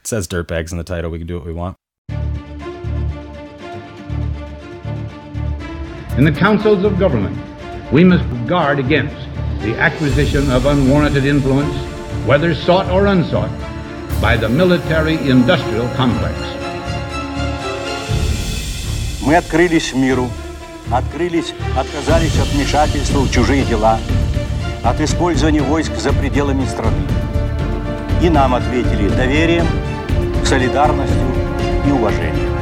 It says dirtbags in the title. We can do what we want. In the councils of government, we must guard against the acquisition of unwarranted influence, whether sought or unsought, by the military-industrial complex. Мы открылись миру, открылись, отказались от вмешательства в чужие дела, от использования войск за пределами страны. И нам ответили доверием, солидарностью и уважением.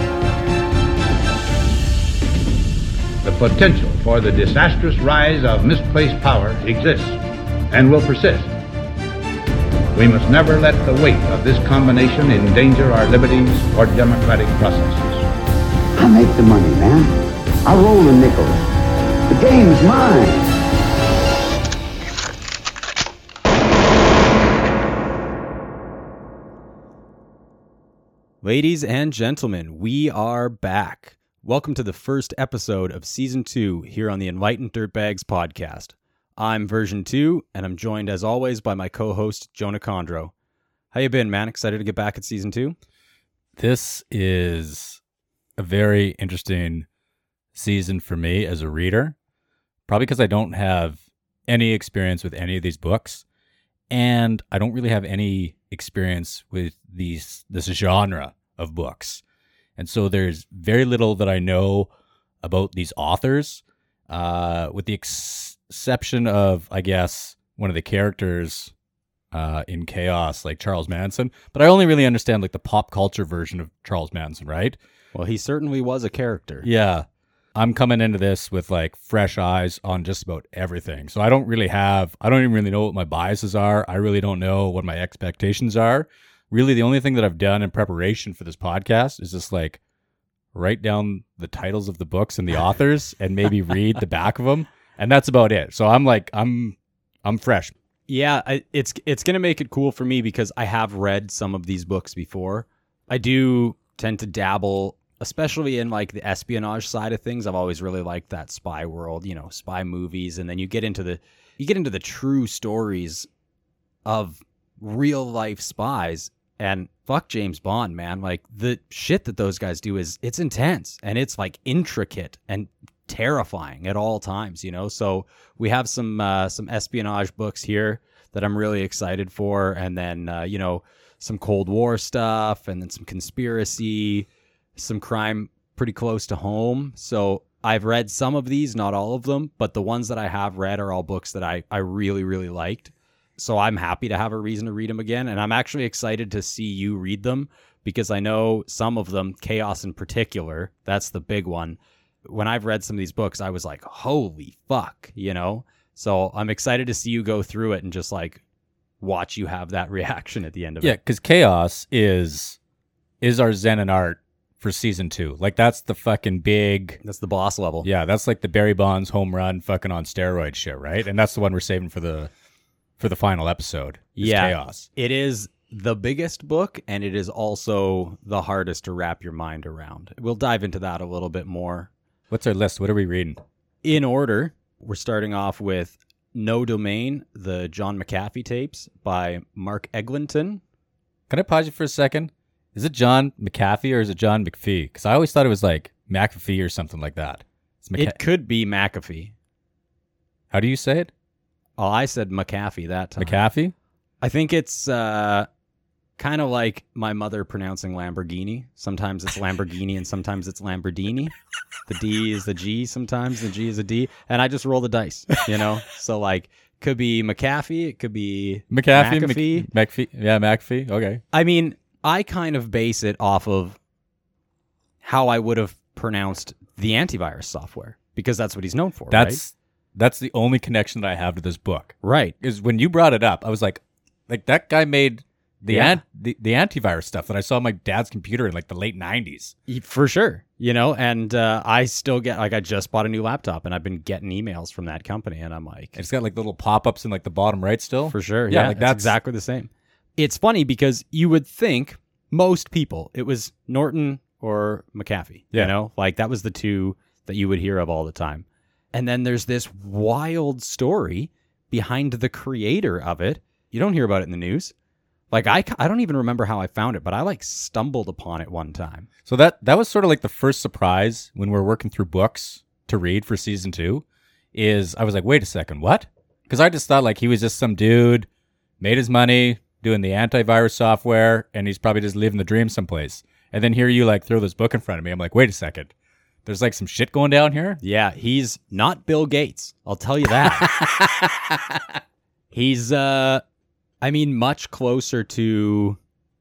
The potential for the disastrous rise of misplaced power exists and will persist. We must never let the weight of this combination endanger our liberties or democratic processes. I make the money, man. I roll the nickels. The game's mine. Ladies and gentlemen, we are back. Welcome to the first episode of season two here on the Enlightened Dirtbags podcast. I'm version two, and I'm joined as always by my co-host Jonah Kondro. How you been, man? Excited to get back at season two? This is a very interesting season for me as a reader, probably because I don't have any experience with any of these books, and I don't really have any experience with these this genre of books, and so there's very little that I know about these authors, uh, with the ex- exception of I guess one of the characters uh, in Chaos, like Charles Manson. But I only really understand like the pop culture version of Charles Manson, right? Well, he certainly was a character. Yeah. I'm coming into this with like fresh eyes on just about everything. So I don't really have, I don't even really know what my biases are. I really don't know what my expectations are. Really, the only thing that I've done in preparation for this podcast is just like write down the titles of the books and the authors and maybe read the back of them. And that's about it. So I'm like, I'm, I'm fresh. Yeah, I, it's it's gonna make it cool for me because I have read some of these books before. I do tend to dabble, especially in like the espionage side of things. I've always really liked that spy world, you know, spy movies, and then you get into the you get into the true stories of real life spies. And fuck James Bond, man! Like the shit that those guys do is it's intense and it's like intricate and terrifying at all times, you know. So we have some uh, some espionage books here that I'm really excited for, and then uh, you know some Cold War stuff, and then some conspiracy, some crime pretty close to home. So I've read some of these, not all of them, but the ones that I have read are all books that I I really really liked. So I'm happy to have a reason to read them again, and I'm actually excited to see you read them because I know some of them, Chaos in particular, that's the big one when I've read some of these books, I was like, holy fuck, you know? So I'm excited to see you go through it and just like watch you have that reaction at the end of Yeah, it. because chaos is is our Zen and art for season two. Like that's the fucking big That's the boss level. yeah, that's like the Barry Bonds home run fucking on steroid shit, right? And that's the one we're saving for the for the final episode. is Yeah. chaos. It is the biggest book and it is also the hardest to wrap your mind around. We'll dive into that a little bit more. What's our list? What are we reading? In order, we're starting off with No Domain, the John McAfee tapes by Mark Eglinton. Can I pause you for a second? Is it John McAfee or is it John McPhee? Because I always thought it was like McAfee or something like that. It could be McAfee. How do you say it? Oh, I said McAfee that time. McAfee? I think it's uh, kind of like my mother pronouncing Lamborghini. Sometimes it's Lamborghini and sometimes it's Lamborghini. The D is the G sometimes, the G is a D. And I just roll the dice, you know? so, like, could be McAfee, it could be McAfee? McAfee. Mc- McPhee? Yeah, McAfee. Okay. I mean, I kind of base it off of how I would have pronounced the antivirus software because that's what he's known for. That's that's the only connection that I have to this book. right. Is when you brought it up, I was like, like that guy made the Yeah. ant the, the antivirus stuff that I saw on my dad's computer in like the late nineties. For sure, you know, and uh, I still get like I just bought a new laptop and I've been getting emails from that company, and I'm like, It's got like little pop ups in like the bottom right still. for sure, Yeah, yeah, like that's- exactly the same. It's funny because you would think most people it was Norton or McAfee, Yeah. you know, like that was the two that you would hear of all the time, and then there's this wild story behind the creator of it. You don't hear about it in the news, Like I, I don't even remember how I found it, but I like stumbled upon it one time. So that that was sort of like the first surprise when we are working through books to read for season two. Is I was like, wait a second, what? Because I just thought like he was just some dude, made his money doing the antivirus software, and he's probably just living the dream someplace. And then here you like throw this book in front of me. I'm like, wait a second, there's like some shit going down here. Yeah, he's not Bill Gates. I'll tell you that. he's uh I mean much closer to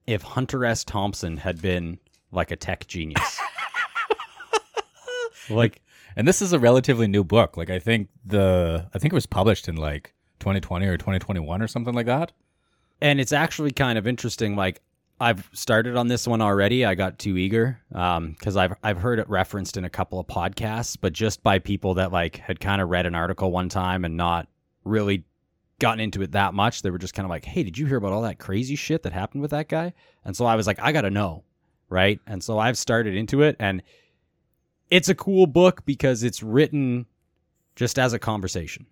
if Hunter S. Thompson had been like a tech genius. like And this is a relatively new book. Like I think the I think it was published in like 2020 or 2021 or something like that. and it's actually kind of interesting like I've started on this one already. I got too eager um, because I've I've heard it referenced in a couple of podcasts, but just by people that like had kind of read an article one time and not really gotten into it that much. They were just kind of like, "Hey, did you hear about all that crazy shit that happened with that guy?" And so I was like, "I got to know." Right? And so I've started into it and it's a cool book because it's written just as a conversation.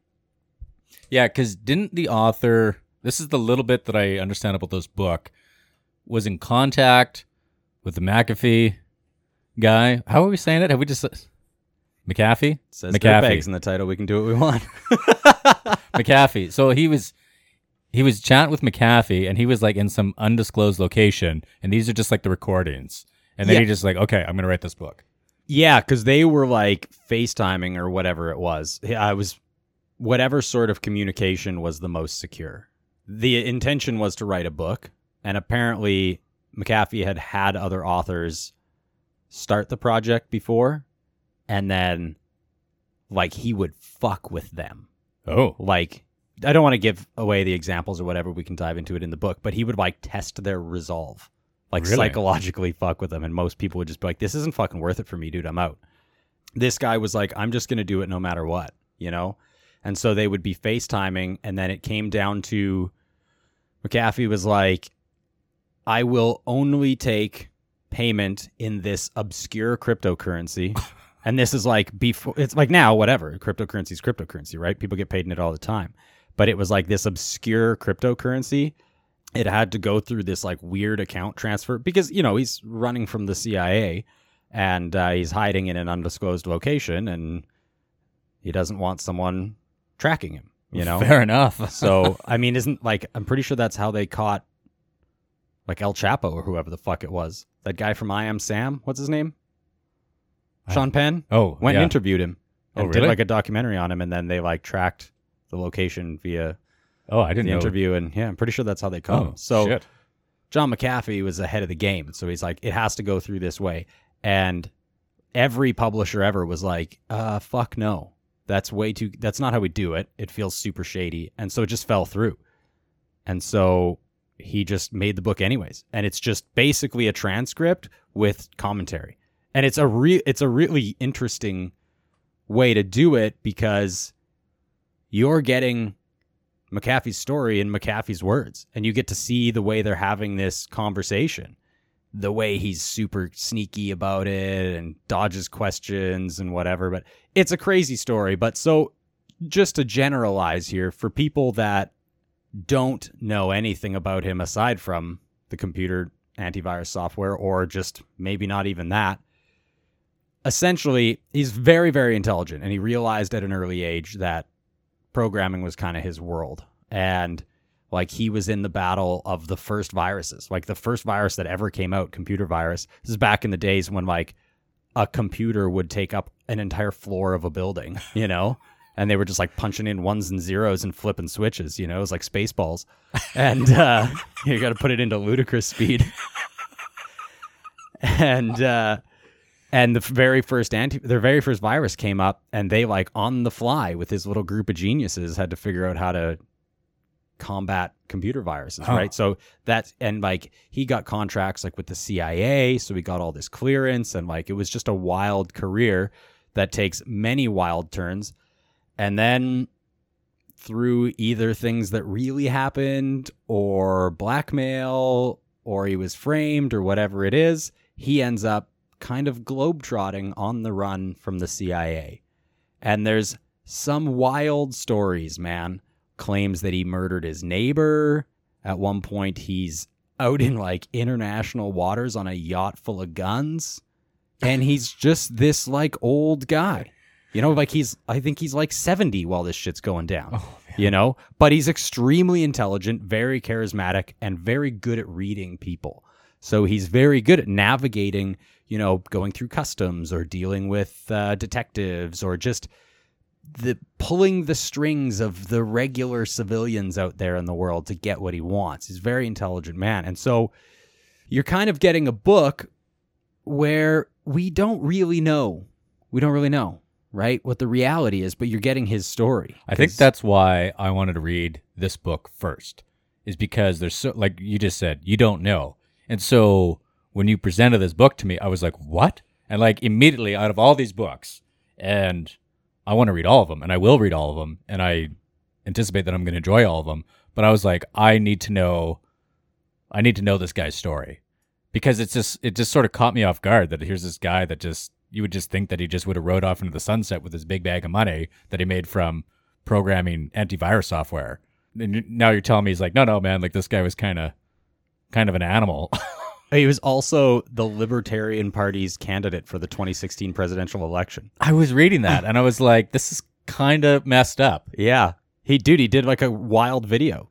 Yeah, because didn't the author? This is the little bit that I understand about this book. Was in contact with the McAfee guy. How are we saying it? Have we just McAfee? It says McAfee. in the title. We can do what we want. McAfee. So he was he was chatting with McAfee, and he was like in some undisclosed location, and these are just like the recordings. And then Yeah. he just like, okay, I'm gonna write this book. Yeah, because they were like FaceTiming or whatever it was. I was, whatever sort of communication was the most secure. The intention was to write a book, and apparently McAfee had had other authors start the project before, and then like he would fuck with them. Oh, Like, I don't want to give away the examples or whatever. We can dive into it in the book, but he would like test their resolve, like Really? psychologically fuck with them. And most people would just be like, this isn't fucking worth it for me, dude. I'm out. This guy was like, I'm just going to do it no matter what, you know? And so they would be FaceTiming. And then it came down to McAfee was like, I will only take payment in this obscure cryptocurrency. and this is like before it's like now, whatever. Cryptocurrency is cryptocurrency, right? People get paid in it all the time. But it was like this obscure cryptocurrency. It had to go through this like weird account transfer because, you know, he's running from the CIA and uh, he's hiding in an undisclosed location and he doesn't want someone tracking him, you know? fair enough. So I mean, isn't like I'm pretty sure that's how they caught like El Chapo or whoever the fuck it was. That guy from I Am Sam. What's his name? Sean Penn oh, went yeah. and interviewed him Oh, and did like a documentary on him, and then they like tracked the location via oh, I didn't the know. interview, and yeah, I'm pretty sure that's how they caught Oh, him. So shit. John McAfee was ahead of the game. So he's like, it has to go through this way. And every publisher ever was like, uh, fuck no. That's way too, that's not how we do it. It feels super shady. And so it just fell through. And so he just made the book anyways. And it's just basically a transcript with commentary. And it's a re- it's a really interesting way to do it because you're getting McAfee's story in McAfee's words, and you get to see the way they're having this conversation, the way he's super sneaky about it and dodges questions and whatever. But it's a crazy story. But so, just to generalize here, for people that don't know anything about him aside from the computer antivirus software, or just maybe not even that, essentially, he's very, very intelligent, and he realized at an early age that programming was kind of his world. And like he was in the battle of the first viruses, like the first virus that ever came out, computer virus. This is back in the days when like a computer would take up an entire floor of a building, you know? And they were just like punching in ones and zeros and flipping switches, you know? It was like spaceballs. And uh, you got to put it into ludicrous speed. and uh, and the very first anti their very first virus came up and they like on the fly with his little group of geniuses had to figure out how to combat computer viruses Huh. right so that's and like he got contracts like with the CIA so he got all this clearance and like it was just a wild career that takes many wild turns and then through either things that really happened or blackmail or he was framed or whatever it is he ends up kind of globetrotting on the run from the CIA. And there's some wild stories, man. Claims that he murdered his neighbor At one point, he's out in like international waters on a yacht full of guns. And he's just this like old guy. You know, like he's, I think he's like 70 while this shit's going down. you know, but he's extremely intelligent, very charismatic, and very good at reading people. So he's very good at navigating, you know, going through customs or dealing with uh, detectives or just the pulling the strings of the regular civilians out there in the world to get what he wants. He's a very intelligent man. And so you're kind of getting a book where we don't really know. We don't really know, right? What the reality is, but you're getting his story. I think that's why I wanted to read this book first, is because there's so, like you just said, you don't know. And so when you presented this book to me, I was like, what? And like immediately out of all these books, and I want to read all of them, and I will read all of them, and I anticipate that I'm going to enjoy all of them. But I was like, I need to know, I need to know this guy's story because it's just, it just sort of caught me off guard that here's this guy that just, you would just think that he just would have rode off into the sunset with his big bag of money that he made from programming antivirus software. And now you're telling me he's like, no, no, man, like this guy was kind of, kind of an animal. He was also the Libertarian Party's candidate for the 2016 presidential election. I was reading that and I was like, this is kind of messed up. Yeah. He dude, he did like a wild video.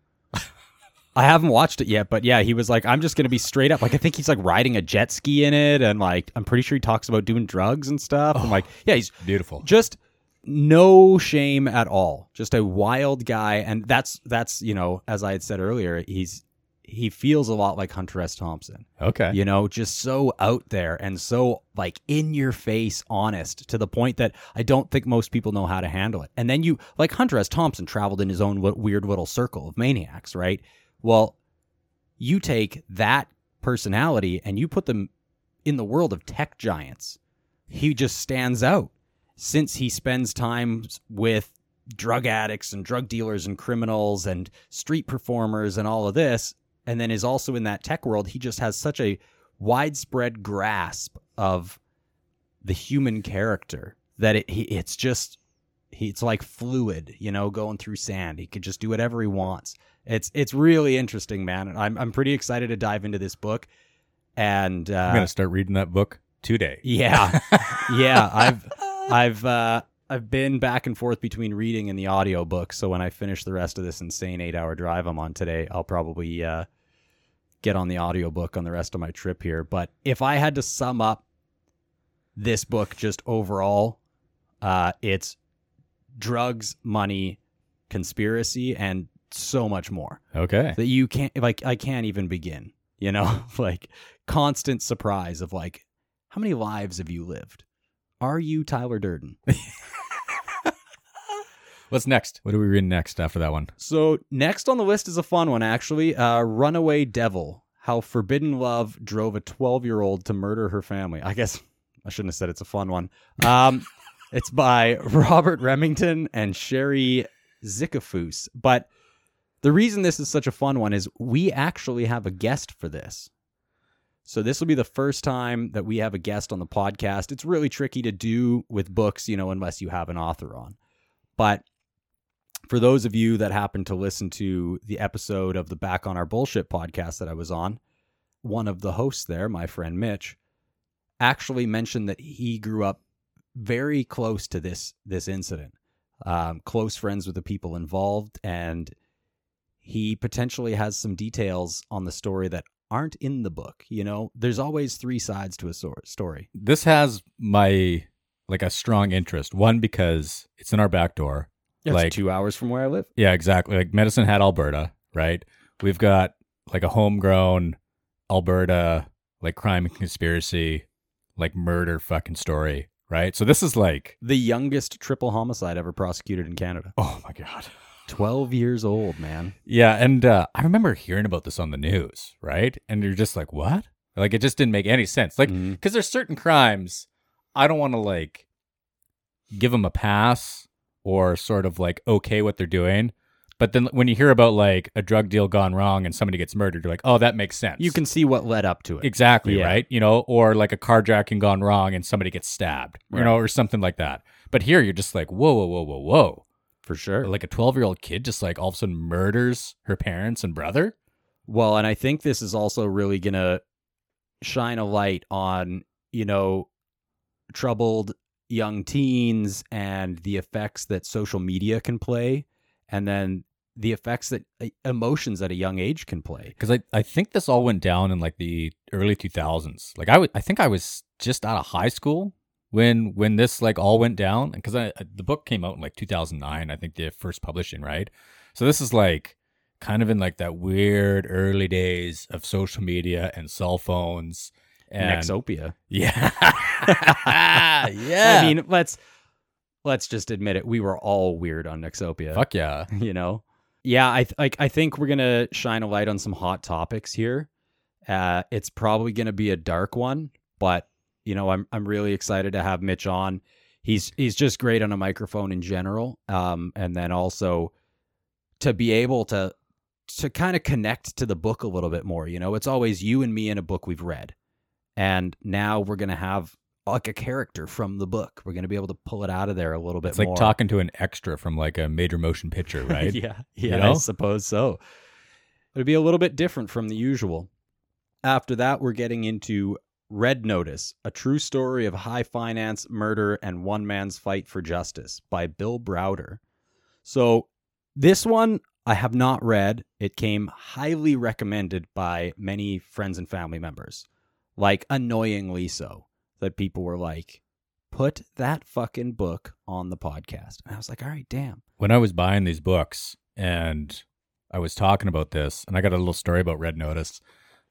I haven't watched it yet, but yeah, he was like, I'm just gonna be straight up. Like I think he's like riding a jet ski in it, and like I'm pretty sure he talks about doing drugs and stuff. I'm like, oh, yeah, he's Beautiful. just no shame at all. Just a wild guy, and that's that's you know, as I had said earlier, he's he feels a lot like Hunter S. Thompson Okay. you know just so out there and so like in your face honest to the point that i don't think most people know how to handle it and then you like hunter s thompson traveled in his own weird little circle of maniacs right well you take that personality and you put them in the world of tech giants. He just stands out. Since he spends time with drug addicts and drug dealers and criminals and street performers and all of this and then is also in that tech world he just has such a widespread grasp of the human character that it, he, it's just he, it's like fluid you know going through sand. He could just do whatever he wants. It's it's really interesting man. And i'm i'm pretty excited to dive into this book. And uh I'm going to start reading that book today. yeah. Yeah i've i've uh I've been back and forth between reading and the audiobook, so when I finish the rest of this insane eight hour drive I'm on today, I'll probably uh, get on the audiobook on the rest of my trip here. But if I had to sum up this book just overall, uh, it's drugs, money, conspiracy, and so much more Okay. that you can't like I can't even begin. You know, like constant surprise of like, how many lives have you lived? Are you Tyler Durden? What's next? What are we reading next after that one? So next on the list is a fun one, actually. Uh, Runaway Devil: How Forbidden Love Drove a 12-year-old to Murder Her Family. I guess I shouldn't have said it's a fun one. Um, it's by Robert Remington and Sherri Zickefoose. But the reason this is such a fun one is we actually have a guest for this. So this will be the first time that we have a guest on the podcast. It's really tricky to do with books, you know, unless you have an author on. But for those of you that happen to listen to the episode of the Back on Our Bullshit podcast that I was on, one of the hosts there, my friend Mitch, actually mentioned that he grew up very close to this this incident, um, close friends with the people involved, and he potentially has some details on the story that aren't in the book. You know, there's always three sides to a sor- story. This has my like a strong interest. One because it's in our back door. It's Like- two hours from where I live. Yeah, exactly. Like Medicine Hat, Alberta, right? We've got like a homegrown Alberta like crime and conspiracy, like murder fucking story, right? So this is like, The youngest triple homicide ever prosecuted in Canada. oh my god. 12 years old, man. Yeah, and uh, I remember hearing about this on the news, right? And you're just like, what? Like it just didn't make any sense. Like Mhm. because there's certain crimes I don't want to like give them a pass or sort of like okay what they're doing. But then when you hear about like a drug deal gone wrong and somebody gets murdered, you're like, oh, that makes sense. You can see what led up to it. exactly Yeah. right, you know, or like a carjacking gone wrong and somebody gets stabbed, you know, or something like that. But here you're just like, whoa, whoa, whoa, whoa, whoa. For sure. Like a 12 year old kid just like all of a sudden murders her parents and brother. Well, and I think this is also really going to shine a light on, you know, troubled young teens and the effects that social media can play and then the effects that uh, emotions at a young age can play. Because I, I think this all went down in like the early 2000s. Like I would I think I was just out of high school when when this like all went down because I, I the book came out in like 2009 I think the first publishing right. So this is like kind of in like that weird early days of social media and cell phones and Nexopia. yeah yeah I mean, let's let's just admit it. We were all weird on Nexopia. fuck yeah you know yeah i th- like i think we're gonna shine a light on some hot topics here. Uh it's probably gonna be a dark one but you know i'm i'm really excited to have mitch on. He's he's just great on a microphone in general um and then also to be able to to kind of connect to the book a little bit more you know? It's always you and me in a book we've read. And now we're gonna have like a character from the book we're gonna be able to pull it out of there a little bit more. it's like more talking to an extra from like a major motion picture right yeah, You yeah, I suppose so. It'd be a little bit different from the usual. After that, we're getting into Red Notice, a true story of high finance, murder, and one man's fight for justice by Bill Browder. So, this one I have not read. It came highly recommended by many friends and family members, like annoyingly so, that people were like, put that fucking book on the podcast. And I was like, all right, damn. when I was buying these books and I was talking about this, and I got a little story about Red Notice.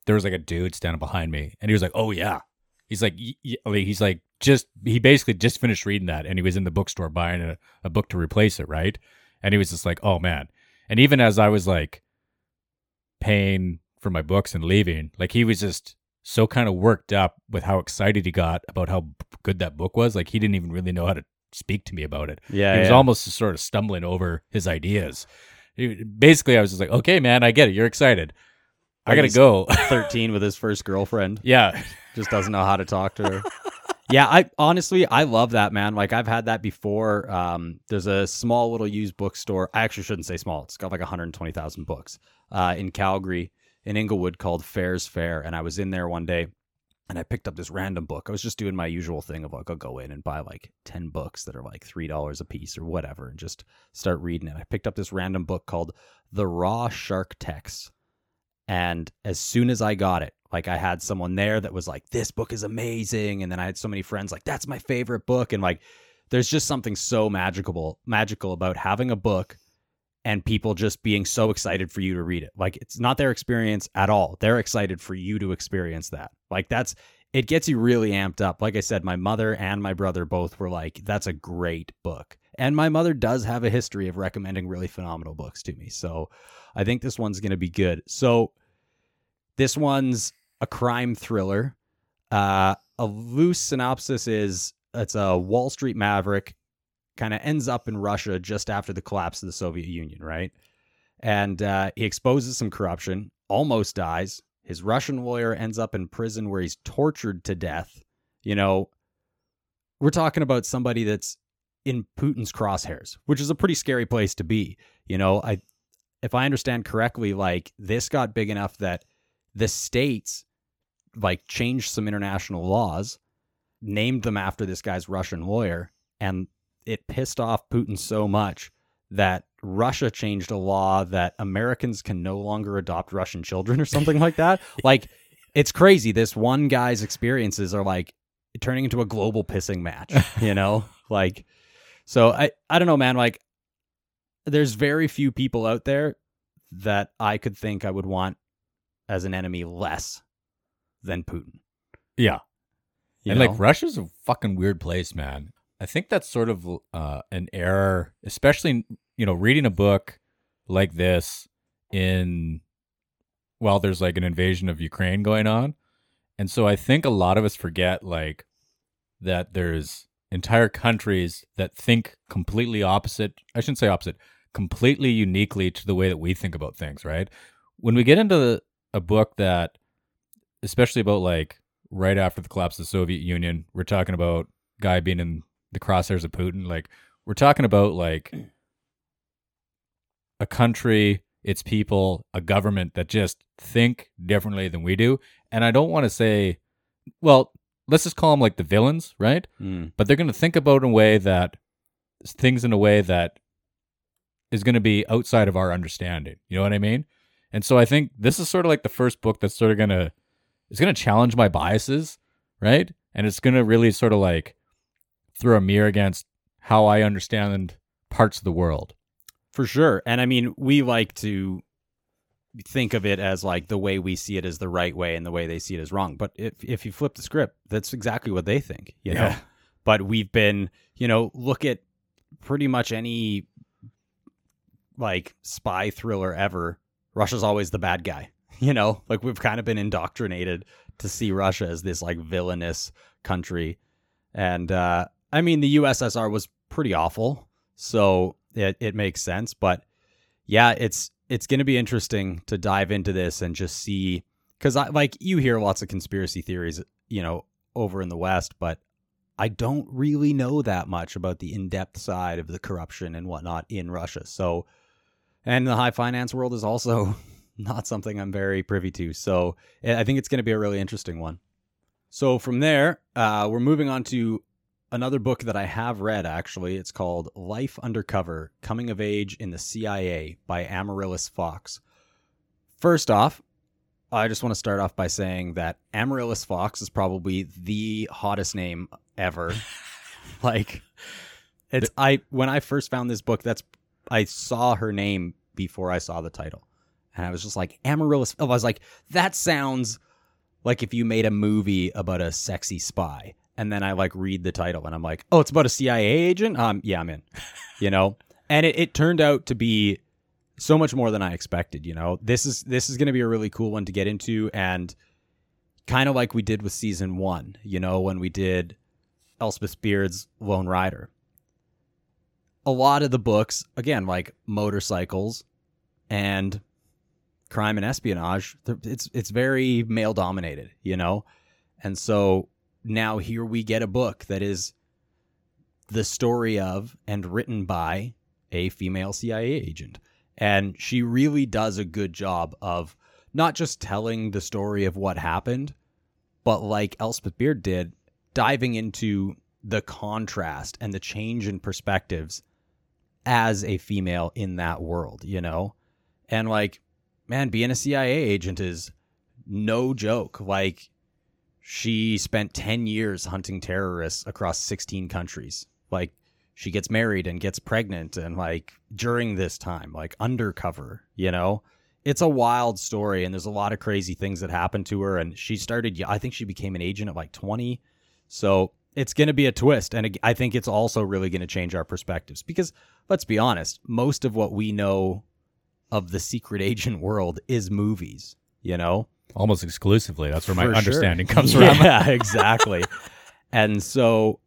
There was like a dude standing behind me, and he was like, "Oh yeah," he's like, he's like, just he basically just finished reading that, and he was in the bookstore buying a, a book to replace it, right? And he was just like, "Oh man!" And even as I was like paying for my books and leaving, like he was just so kind of worked up with how excited he got about how good that book was. Like he didn't even really know how to speak to me about it Yeah. he was almost sort of stumbling over his ideas. He- basically, I was just like, okay, man, I get it. You're excited. I gotta go. 13 with his first girlfriend. yeah. Just doesn't know how to talk to her. yeah, I honestly I love that man. Like I've had that before. Um, there's a small little used bookstore. I actually shouldn't say small. It's got like 120,000 books uh, in Calgary, in Inglewood, called Fair's Fair. And I was in there one day, and I picked up this random book. I was just doing my usual thing of like I'll go in and buy like 10 books that are like three dollars a piece or whatever, and just start reading it. I picked up this random book called The Raw Shark Text. And as soon as I got it, like I had someone there that was like, this book is amazing. And then I had so many friends like, that's my favorite book. And like, there's just something so magical, magical about having a book and people just being so excited for you to read it. Like, it's not their experience at all. They're excited for you to experience that. Like, that's, it gets you really amped up. Like I said, my mother and my brother both were like, that's a great book. And my mother does have a history of recommending really phenomenal books to me. So I think this one's going to be good. So this one's a crime thriller. Uh, a loose synopsis is it's a Wall Street maverick, kind of ends up in Russia just after the collapse of the Soviet Union, right? And uh, he exposes some corruption, almost dies. His Russian lawyer ends up in prison where he's tortured to death. You know, we're talking about somebody that's in Putin's crosshairs, which is a pretty scary place to be. You know, I if I understand correctly, like this got big enough that the states like changed some international laws, named them after this guy's Russian lawyer, and it pissed off Putin so much that Russia changed a law that Americans can no longer adopt Russian children or something like that. Like it's crazy. This one guy's experiences are like turning into a global pissing match, you know? like so I I don't know man, like there's very few people out there that I could think I would want as an enemy less than Putin. Yeah. you and know? like Russia's a fucking weird place, man. I think that's sort of uh, an error, especially you know reading a book like this in while there's like an invasion of Ukraine going on, and so I think a lot of us forget like that there's entire countries that think completely opposite. I shouldn't say opposite, completely uniquely to the way that we think about things. Right? When we get into the, a book that, especially about like right after the collapse of the Soviet Union, we're talking about guy being in the crosshairs of Putin. Like we're talking about like a country it's people, a government that just think differently than we do. And I don't want to say, well, let's just call them like the villains, right? Mm. But they're going to think about in a way that things in a way that is going to be outside of our understanding. You know what I mean? And so I think this is sort of like the first book that's sort of going to it's going to challenge my biases, right? And it's going to really sort of like throw a mirror against how I understand parts of the world. For sure. And I mean, we like to think of it as like the way we see it is the right way and the way they see it is wrong. But if if you flip the script, that's exactly what they think, you know. Yeah. But we've been, you know, look at pretty much any like spy thriller ever. Russia's always the bad guy. You know, like we've kind of been indoctrinated to see Russia as this like villainous country. And uh I mean the USSR was pretty awful. So it it makes sense, but yeah, it's it's going to be interesting to dive into this and just see cuz I like you hear lots of conspiracy theories, you know, over in the west, but I don't really know that much about the in-depth side of the corruption and whatnot in Russia. So and the high finance world is also not something I'm very privy to. So eh, I think it's going to be a really interesting one. So from there, uh, we're moving on to another book that I have read. Actually, it's called "Life Undercover: Coming of Age in the CIA" by Amaryllis Fox. First off, I just want to start off by saying that Amaryllis Fox is probably the hottest name ever. like, it's I when I first found this book, that's I saw her name before I saw the title. And I was just like, Amaryllis. I was like, that sounds like if you made a movie about a sexy spy. And then I like read the title and I'm like, oh, it's about a CIA agent? Um, yeah, I'm in. You know? And it, it turned out to be so much more than I expected, you know. This is this is gonna be a really cool one to get into and kind of like we did with season one, you know, when we did Elspeth Beard's Lone Rider a lot of the books, again, like motorcycles and crime and espionage, it's it's very male dominated, you know? And so now here we get a book that is the story of and written by a female CIA agent. And she really does a good job of not just telling the story of what happened, but like Elspeth Beard did, diving into the contrast and the change in perspectives as a female in that world, you know? And like, man, being a CIA agent is no joke. Like, she spent 10 years hunting terrorists across 16 countries. Like, she gets married and gets pregnant, and like, during this time, like, undercover, you know? It's a wild story, and there's a lot of crazy things that happened to her. And she started, I think she became an agent at like 20. So it's going to be a twist. And I think it's also really going to change our perspectives because let's be honest, most of what we know of the secret agent world is movies, you know? Almost exclusively. That's where my For sure. understanding comes from. Yeah, exactly. and so,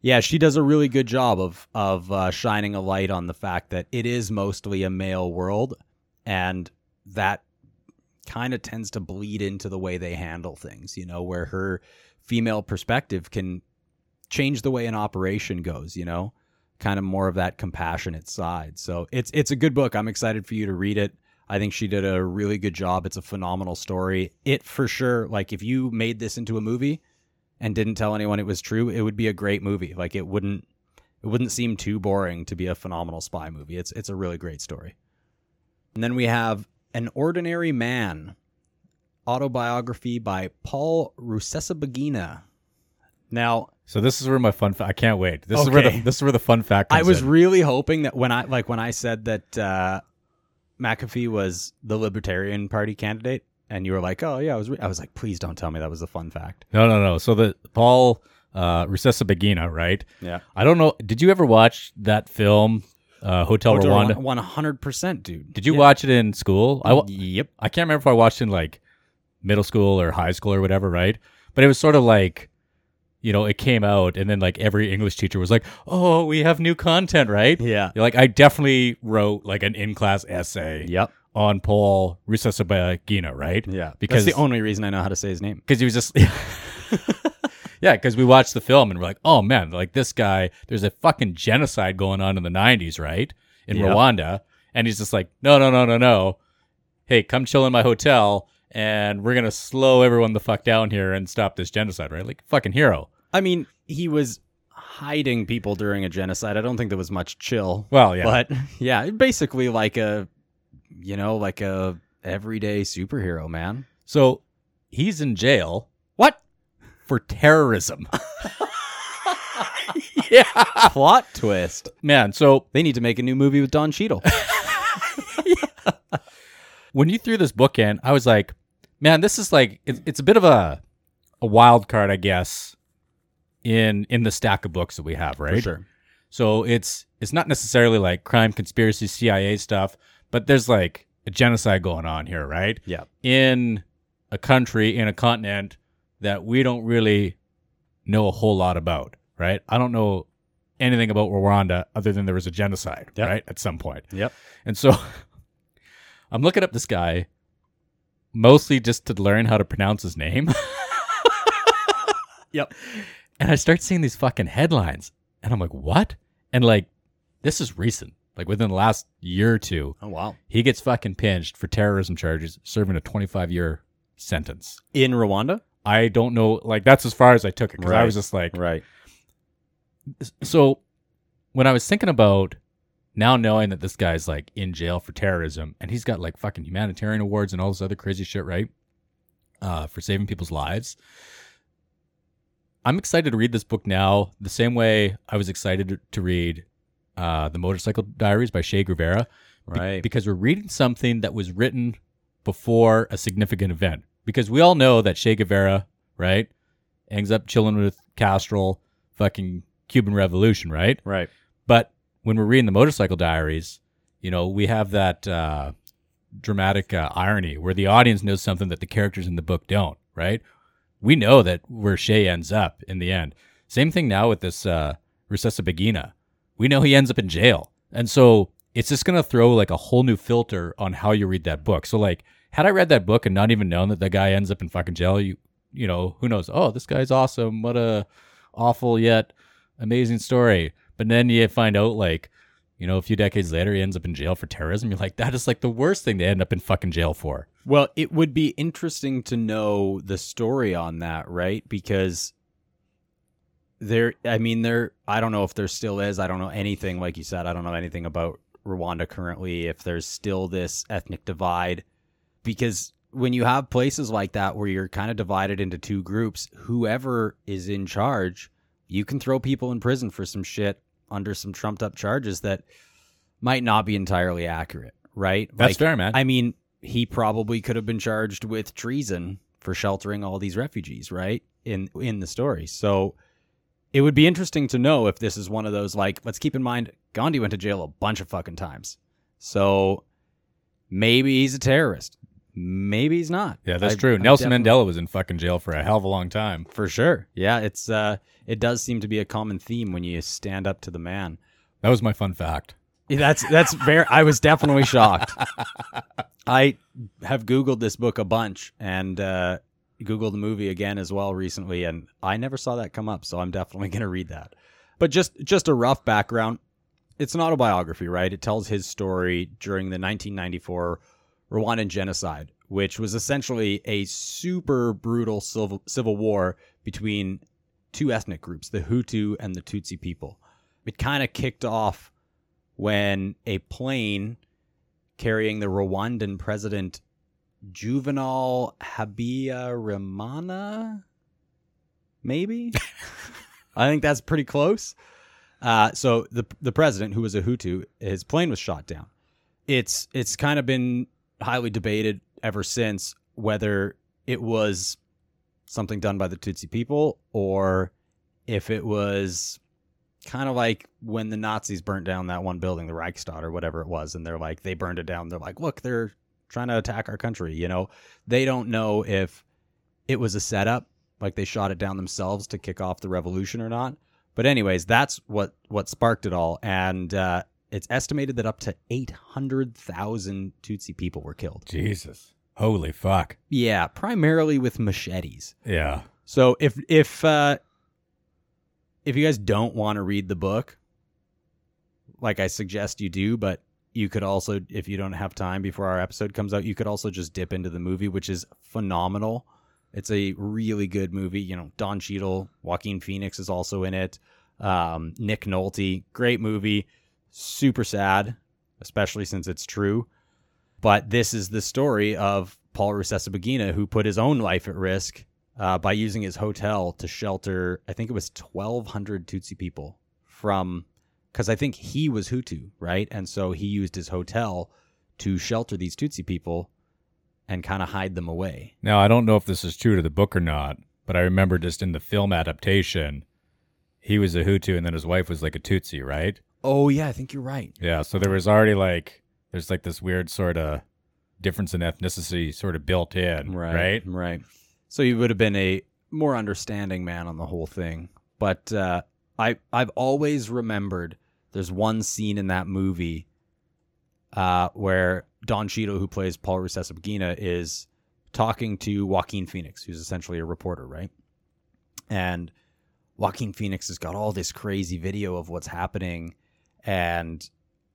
yeah, she does a really good job of of uh, shining a light on the fact that it is mostly a male world, and that kind of tends to bleed into the way they handle things. You know, where her female perspective can change the way an operation goes. You know, kind of more of that compassionate side. So it's it's a good book. I'm excited for you to read it. I think she did a really good job. It's a phenomenal story. It for sure, like if you made this into a movie and didn't tell anyone it was true, it would be a great movie. Like it wouldn't it wouldn't seem too boring to be a phenomenal spy movie. It's it's a really great story. And then we have An Ordinary Man, autobiography by Paul Rusesabagina. Now, So this is where my fun fact. I can't wait. This is where the this is where the fun fact. I was in. really hoping that when I like when I said that uh, McAfee was the Libertarian Party candidate, and you were like, "Oh yeah," I was. Re-, I was like, "Please don't tell me that was a fun fact." no, no, no. So the Paul uh, Rusesabagina, right? Yeah, I don't know. Did you ever watch that film, uh, Hotel, Rwanda? one hundred percent, dude. Did you Yeah. watch it in school? I, Yep. I can't remember if I watched it in like middle school or high school or whatever, right? But it was sort of like, you know, it came out and then like every English teacher was like, "Oh, we have new content, right?" Yeah. You're like, I definitely wrote like an in-class essay Yep. on Paul Rusesabagina, right? Yeah. Because- That's the only reason I know how to say his name. because he was just yeah because we watched the film and we're like oh man like this guy there's a fucking genocide going on in the 90s right in Yep. rwanda And he's just like, no, no, no, no, no. Hey, come chill in my hotel and we're going to slow everyone the fuck down here and stop this genocide, right? Like, fucking hero. I mean, he was hiding people during a genocide. I don't think there was much chill. Well, yeah. But yeah, basically like a, you know, like a everyday superhero, man. So he's in jail What? for terrorism. Yeah. Plot twist. Man, so They need to make a new movie with Don Cheadle. When you threw this book in, I was like, man, this is like it's, it's a bit of a a wild card, I guess, in in the stack of books that we have, right? For sure. So it's it's not necessarily like crime, conspiracy, CIA stuff, but there's like a genocide going on here, right? Yeah. In a country, in a continent that we don't really know a whole lot about, right? I don't know anything about Rwanda other than there was a genocide, Yep. right? At some point. Yep. And so I'm looking up this guy mostly just to learn how to pronounce his name. Yep. And I start seeing these fucking headlines and I'm like, what? And like, this is recent. Like within the last year or two, Oh wow. he gets fucking pinched for terrorism charges, serving a 25 year sentence. In Rwanda? I don't know. Like, that's as far as I took it because I was just like, Right. so when I was thinking about now knowing that this guy's like in jail for terrorism and he's got like fucking humanitarian awards and all this other crazy shit, right? Uh, for saving people's lives. I'm excited to read this book now, the same way I was excited to- read uh, The Motorcycle Diaries by Che Guevara. be- Right. because we're reading something that was written before a significant event. Because we all know that Che Guevara, right, ends up chilling with Castro, fucking Cuban Revolution, right? Right. But when we're reading the Motorcycle Diaries, you know, we have that uh, dramatic uh, irony where the audience knows something that the characters in the book don't, right? We know that where Che ends up in the end. Same thing now with this uh, Rusesabagina. We know he ends up in jail. And so it's just going to throw like a whole new filter on how you read that book. So, like, had I read that book and not even known that the guy ends up in fucking jail, you, you know, who knows? Oh, this guy's awesome. What a awful yet amazing story. But then you find out, like, you know, a few decades later, he ends up in jail for terrorism. You're like, that is like the worst thing to end up in fucking jail for. Well, it would be interesting to know the story on that, right? Because there, I mean, there, I don't know if there still is. I don't know anything, like you said, I don't know anything about Rwanda currently, if there's still this ethnic divide. Because when you have places like that where you're kind of divided into two groups, whoever is in charge, you can throw people in prison for some shit under some trumped up charges that might not be entirely accurate, right? That's Like, fair, man. I mean, he probably could have been charged with treason for sheltering all these refugees, right? In in the story. So it would be interesting to know if this is one of those like let's keep in mind Gandhi went to jail a bunch of fucking times. So maybe he's a terrorist. Maybe he's not. yeah, that's I- true. I Nelson Mandela was in fucking jail for a hell of a long time. for sure. Yeah, it's uh it does seem to be a common theme when you stand up to the man. That was my fun fact. Yeah, That's that's very. I was definitely shocked. I have Googled this book a bunch and uh, Googled the movie again as well recently, and I never saw that come up. So I'm definitely going to read that. But just just a rough background. It's an autobiography, right? It tells his story during the 1994 Rwandan genocide, which was essentially a super brutal civil civil war between two ethnic groups, the Hutu and the Tutsi people. It kind of kicked off when a plane carrying the Rwandan president Juvenal Habyarimana, maybe. I think that's pretty close. Uh, so the the president, who was a Hutu, his plane was shot down. It's it's kind of been highly debated ever since whether it was something done by the Tutsi people or if it was kind of like when the Nazis burnt down that one building, the Reichstag or whatever it was, and they're like they burned it down. They're like, look, they're trying to attack our country. You know, they don't know if it was a setup, like they shot it down themselves to kick off the revolution or not. But anyways, that's what what sparked it all, and uh, it's estimated that up to eight hundred thousand Tutsi people were killed. Jesus. Holy fuck. Yeah, primarily with machetes. Yeah. So if if uh if you guys don't want to read the book, like I suggest you do, but you could also, if you don't have time before our episode comes out, you could also just dip into the movie, which is phenomenal. It's a really good movie. You know, Don Cheadle, Joaquin Phoenix is also in it. Um, Nick Nolte, great movie. Super sad, especially since it's true. But this is the story of Paul Rusesabagina, who put his own life at risk uh, by using his hotel to shelter, I think it was 1,200 Tutsi people from, because I think he was Hutu, right? And so he used his hotel to shelter these Tutsi people and kind of hide them away. Now, I don't know if this is true to the book or not, but I remember just in the film adaptation, he was a Hutu and then his wife was like a Tutsi, right? Oh, yeah, I think you're right. Yeah, so there was already like, there's like this weird sort of difference in ethnicity sort of built in, right? Right. So you would have been a more understanding man on the whole thing. But uh, I I've always remembered there's one scene in that movie uh, where Don Cheadle, who plays Paul Rusesabagina, is talking to Joaquin Phoenix, who's essentially a reporter, right? And Joaquin Phoenix has got all this crazy video of what's happening, and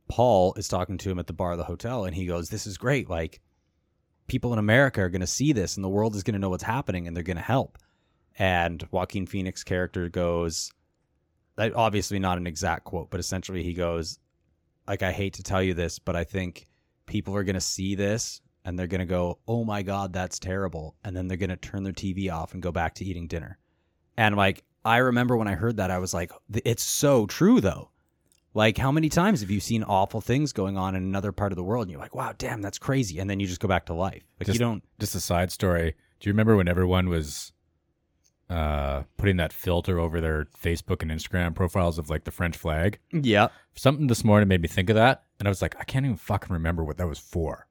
Paul is talking to him at the bar of the hotel, and he goes, "This is great. Like, people in America are going to see this, and the world is going to know what's happening, and they're going to help." And Joaquin Phoenix character goes, obviously not an exact quote, but essentially he goes, "Like, I hate to tell you this, but I think people are going to see this." And they're going to go, oh my God, that's terrible. And then they're going to turn their TV off and go back to eating dinner. And like, I remember when I heard that, I was like, it's so true though. Like, how many times have you seen awful things going on in another part of the world? And you're like, wow, damn, that's crazy. And then you just go back to life. Like, Just- you don't. Just a side story. Do you remember when everyone was uh, putting that filter over their Facebook and Instagram profiles of like the French flag? Yeah. Something this morning made me think of that, and I was like, I can't even fucking remember what that was for.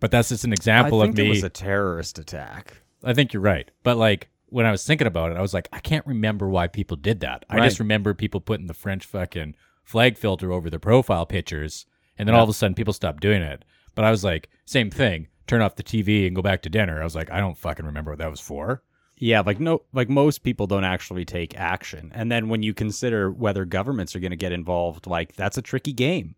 But that's just an example of me. it was a terrorist attack. I think you're right. But like when I was thinking about it, I was like, I can't remember why people did that. I just remember people putting the French fucking flag filter over their profile pictures, and then all of a sudden people stopped doing it. But I was like, same thing. Turn off the TV and go back to dinner. I was like, I don't fucking remember what that was for. Yeah, like no, like most people don't actually take action. And then when you consider whether governments are going to get involved, like that's a tricky game.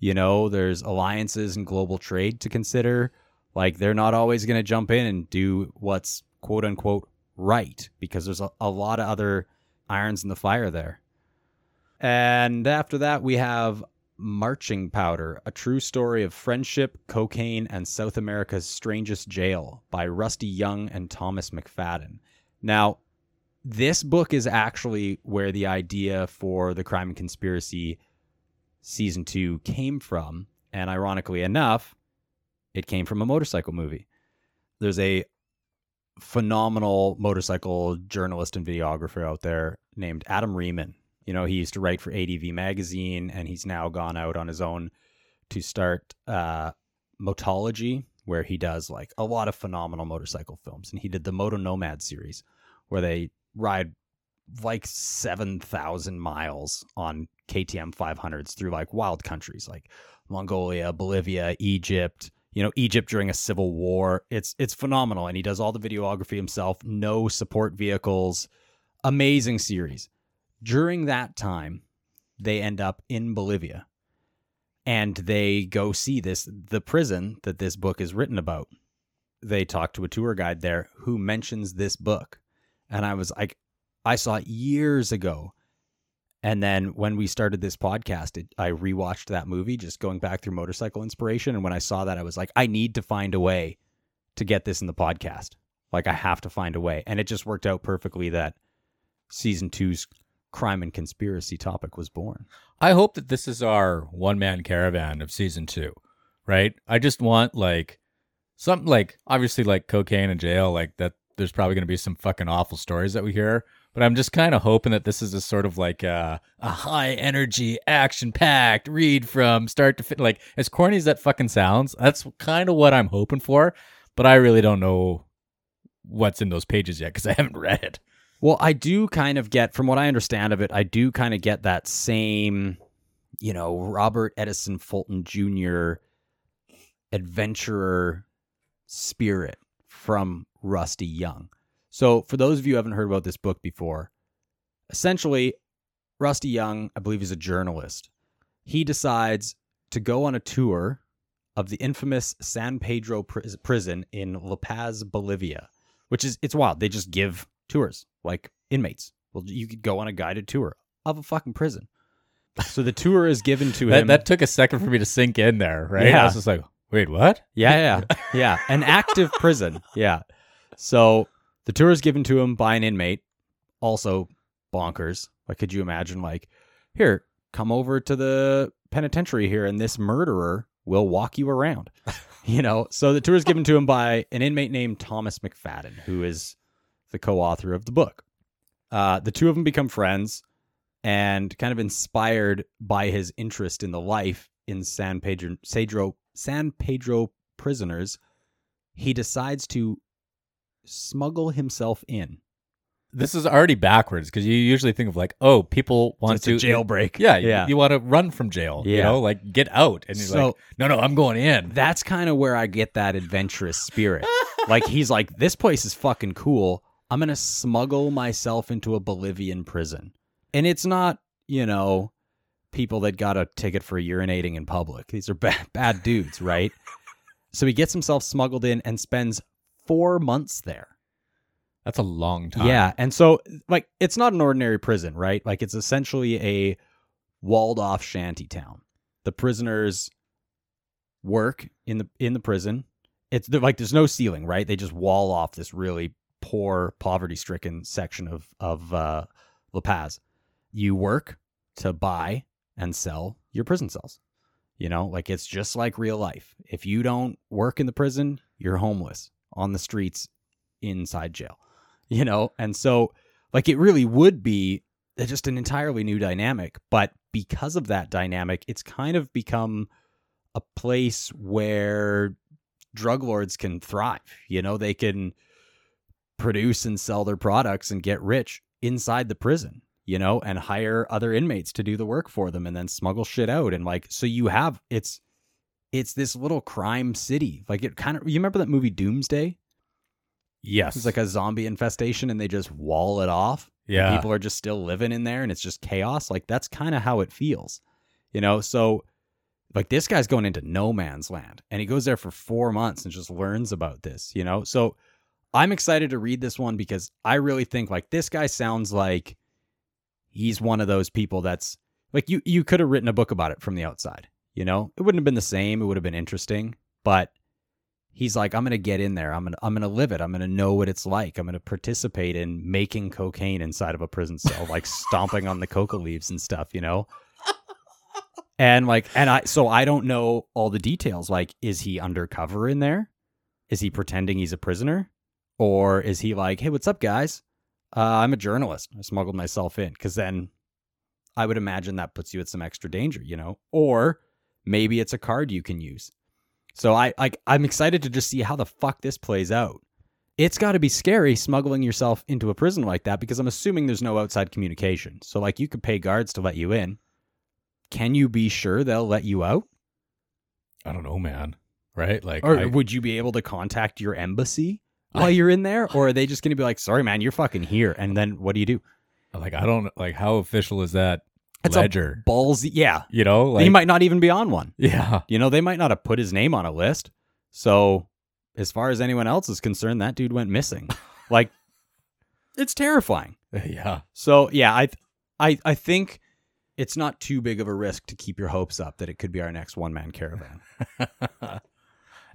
You know, there's alliances and global trade to consider. Like they're not always going to jump in and do what's quote unquote right because there's a, a lot of other irons in the fire there. And after that, we have Marching Powder, a true story of friendship, cocaine, and South America's strangest jail by Rusty Young and Thomas McFadden. Now, this book is actually where the idea for the Crime and Conspiracy season two came from. And ironically enough, it came from a motorcycle movie. There's a phenomenal motorcycle journalist and videographer out there named Adam Riemann. You know, he used to write for ADV magazine and he's now gone out on his own to start uh, Motology, where he does like a lot of phenomenal motorcycle films. And he did the Moto Nomad series, where they ride like 7,000 miles on KTM 500s through like wild countries like Mongolia, Bolivia, Egypt, you know, Egypt during a civil war. It's it's phenomenal and he does all the videography himself, no support vehicles. Amazing series. During that time, they end up in Bolivia and they go see this the prison that this book is written about. They talk to a tour guide there who mentions this book. And I was like I saw it years ago. And then when we started this podcast, it, I rewatched that movie, just going back through motorcycle inspiration. And when I saw that, I was like, I need to find a way to get this in the podcast. Like, I have to find a way. And it just worked out perfectly that season two's crime and conspiracy topic was born. I hope that this is our one man caravan of season two, right? I just want like something like obviously like cocaine and jail, like that. There's probably going to be some fucking awful stories that we hear, but I'm just kind of hoping that this is a sort of like a, a high energy, action packed read from start to fin Like as corny as that fucking sounds, that's kind of what I'm hoping for. But I really don't know what's in those pages yet because I haven't read it. Well, I do kind of get, from what I understand of it, I do kind of get that same, you know, Robert Edison Fulton Jr. adventurer spirit from Rusty Young. So, for those of you who haven't heard about this book before, essentially, Rusty Young, I believe, is a journalist. He decides to go on a tour of the infamous San Pedro pris- prison in La Paz, Bolivia, which is it's wild. They just give tours like inmates. Well, you could go on a guided tour of a fucking prison. So the tour is given to That, him. that took a second for me to sink in there, right? Yeah. I was just like, wait, what? Yeah, yeah, yeah. An active prison. Yeah. So the tour is given to him by an inmate, also bonkers. Like, could you imagine, like, here, come over to the penitentiary here, and this murderer will walk you around. you know, so the tour is given to him by an inmate named Thomas McFadden, who is the co-author of the book. Uh, the two of them become friends, and kind of inspired by his interest in the life in San Pedro, Cedro, San Pedro prisoners, he decides to smuggle himself in. This is already backwards because you usually think of like, oh, people want to jailbreak. Yeah, yeah. You, want to run from jail. You know, like get out, and you're So- like, no, no, I'm going in. That's kind of where I get that adventurous spirit. like he's like, this place is fucking cool. I'm gonna smuggle myself into a Bolivian prison, and it's not, you know, people that got a ticket for urinating in public. These are bad, bad dudes, right? so he gets himself smuggled in and spends four months there. That's a long time. Yeah, and so like it's not an ordinary prison, right? Like it's essentially a walled off shanty town. The prisoners work in the in the prison. It's like there's no ceiling, right? They just wall off this really poor, poverty stricken section of of uh, La Paz. You work to buy and sell your prison cells. You know, like it's just like real life. If you don't work in the prison, you're homeless on the streets inside jail. You know, and so like it really would be just an entirely new dynamic, but because of that dynamic, it's kind of become a place where drug lords can thrive. You know, they can produce and sell their products and get rich inside the prison, you know, and hire other inmates to do the work for them and then smuggle shit out. And like, so you have it's it's this little crime city. Like it kind of you remember that movie Doomsday? Yes. It's like a zombie infestation and they just wall it off. yeah. People are just still living in there and it's just chaos. Like that's kind of how it feels. You know, so like this guy's going into no man's land and he goes there for 4 months and just learns about this, you know? So I'm excited to read this one because I really think like this guy sounds like he's one of those people that's like you you could have written a book about it from the outside, you know? It wouldn't have been the same, it would have been interesting, but he's like I'm going to get in there. I'm going to I'm going to live it. I'm going to know what it's like. I'm going to participate in making cocaine inside of a prison cell, like stomping on the coca leaves and stuff, you know? And like and I so I don't know all the details. Like is he undercover in there? Is he pretending he's a prisoner? Or is he like, "Hey, what's up, guys? Uh, I'm a journalist. I smuggled myself in." Cuz then I would imagine that puts you at some extra danger, you know? Or maybe it's a card you can use. So I like I'm excited to just see how the fuck this plays out. It's got to be scary smuggling yourself into a prison like that because I'm assuming there's no outside communication. So like you could pay guards to let you in. Can you be sure they'll let you out? I don't know, man. Right? Like, Or I- would you be able to contact your embassy while you're in there or are they just going to be like, "Sorry man, you're fucking here." And then what do you do? like, I don't like how official is that It's a ledger? Ballsy. Yeah. you know, like, he might not even be on one. yeah. You know, they might not have put his name on a list. So, as far as anyone else is concerned, that dude went missing. like, it's terrifying. Yeah. So, yeah, I, I, I think it's not too big of a risk to keep your hopes up that it could be our next one man caravan. and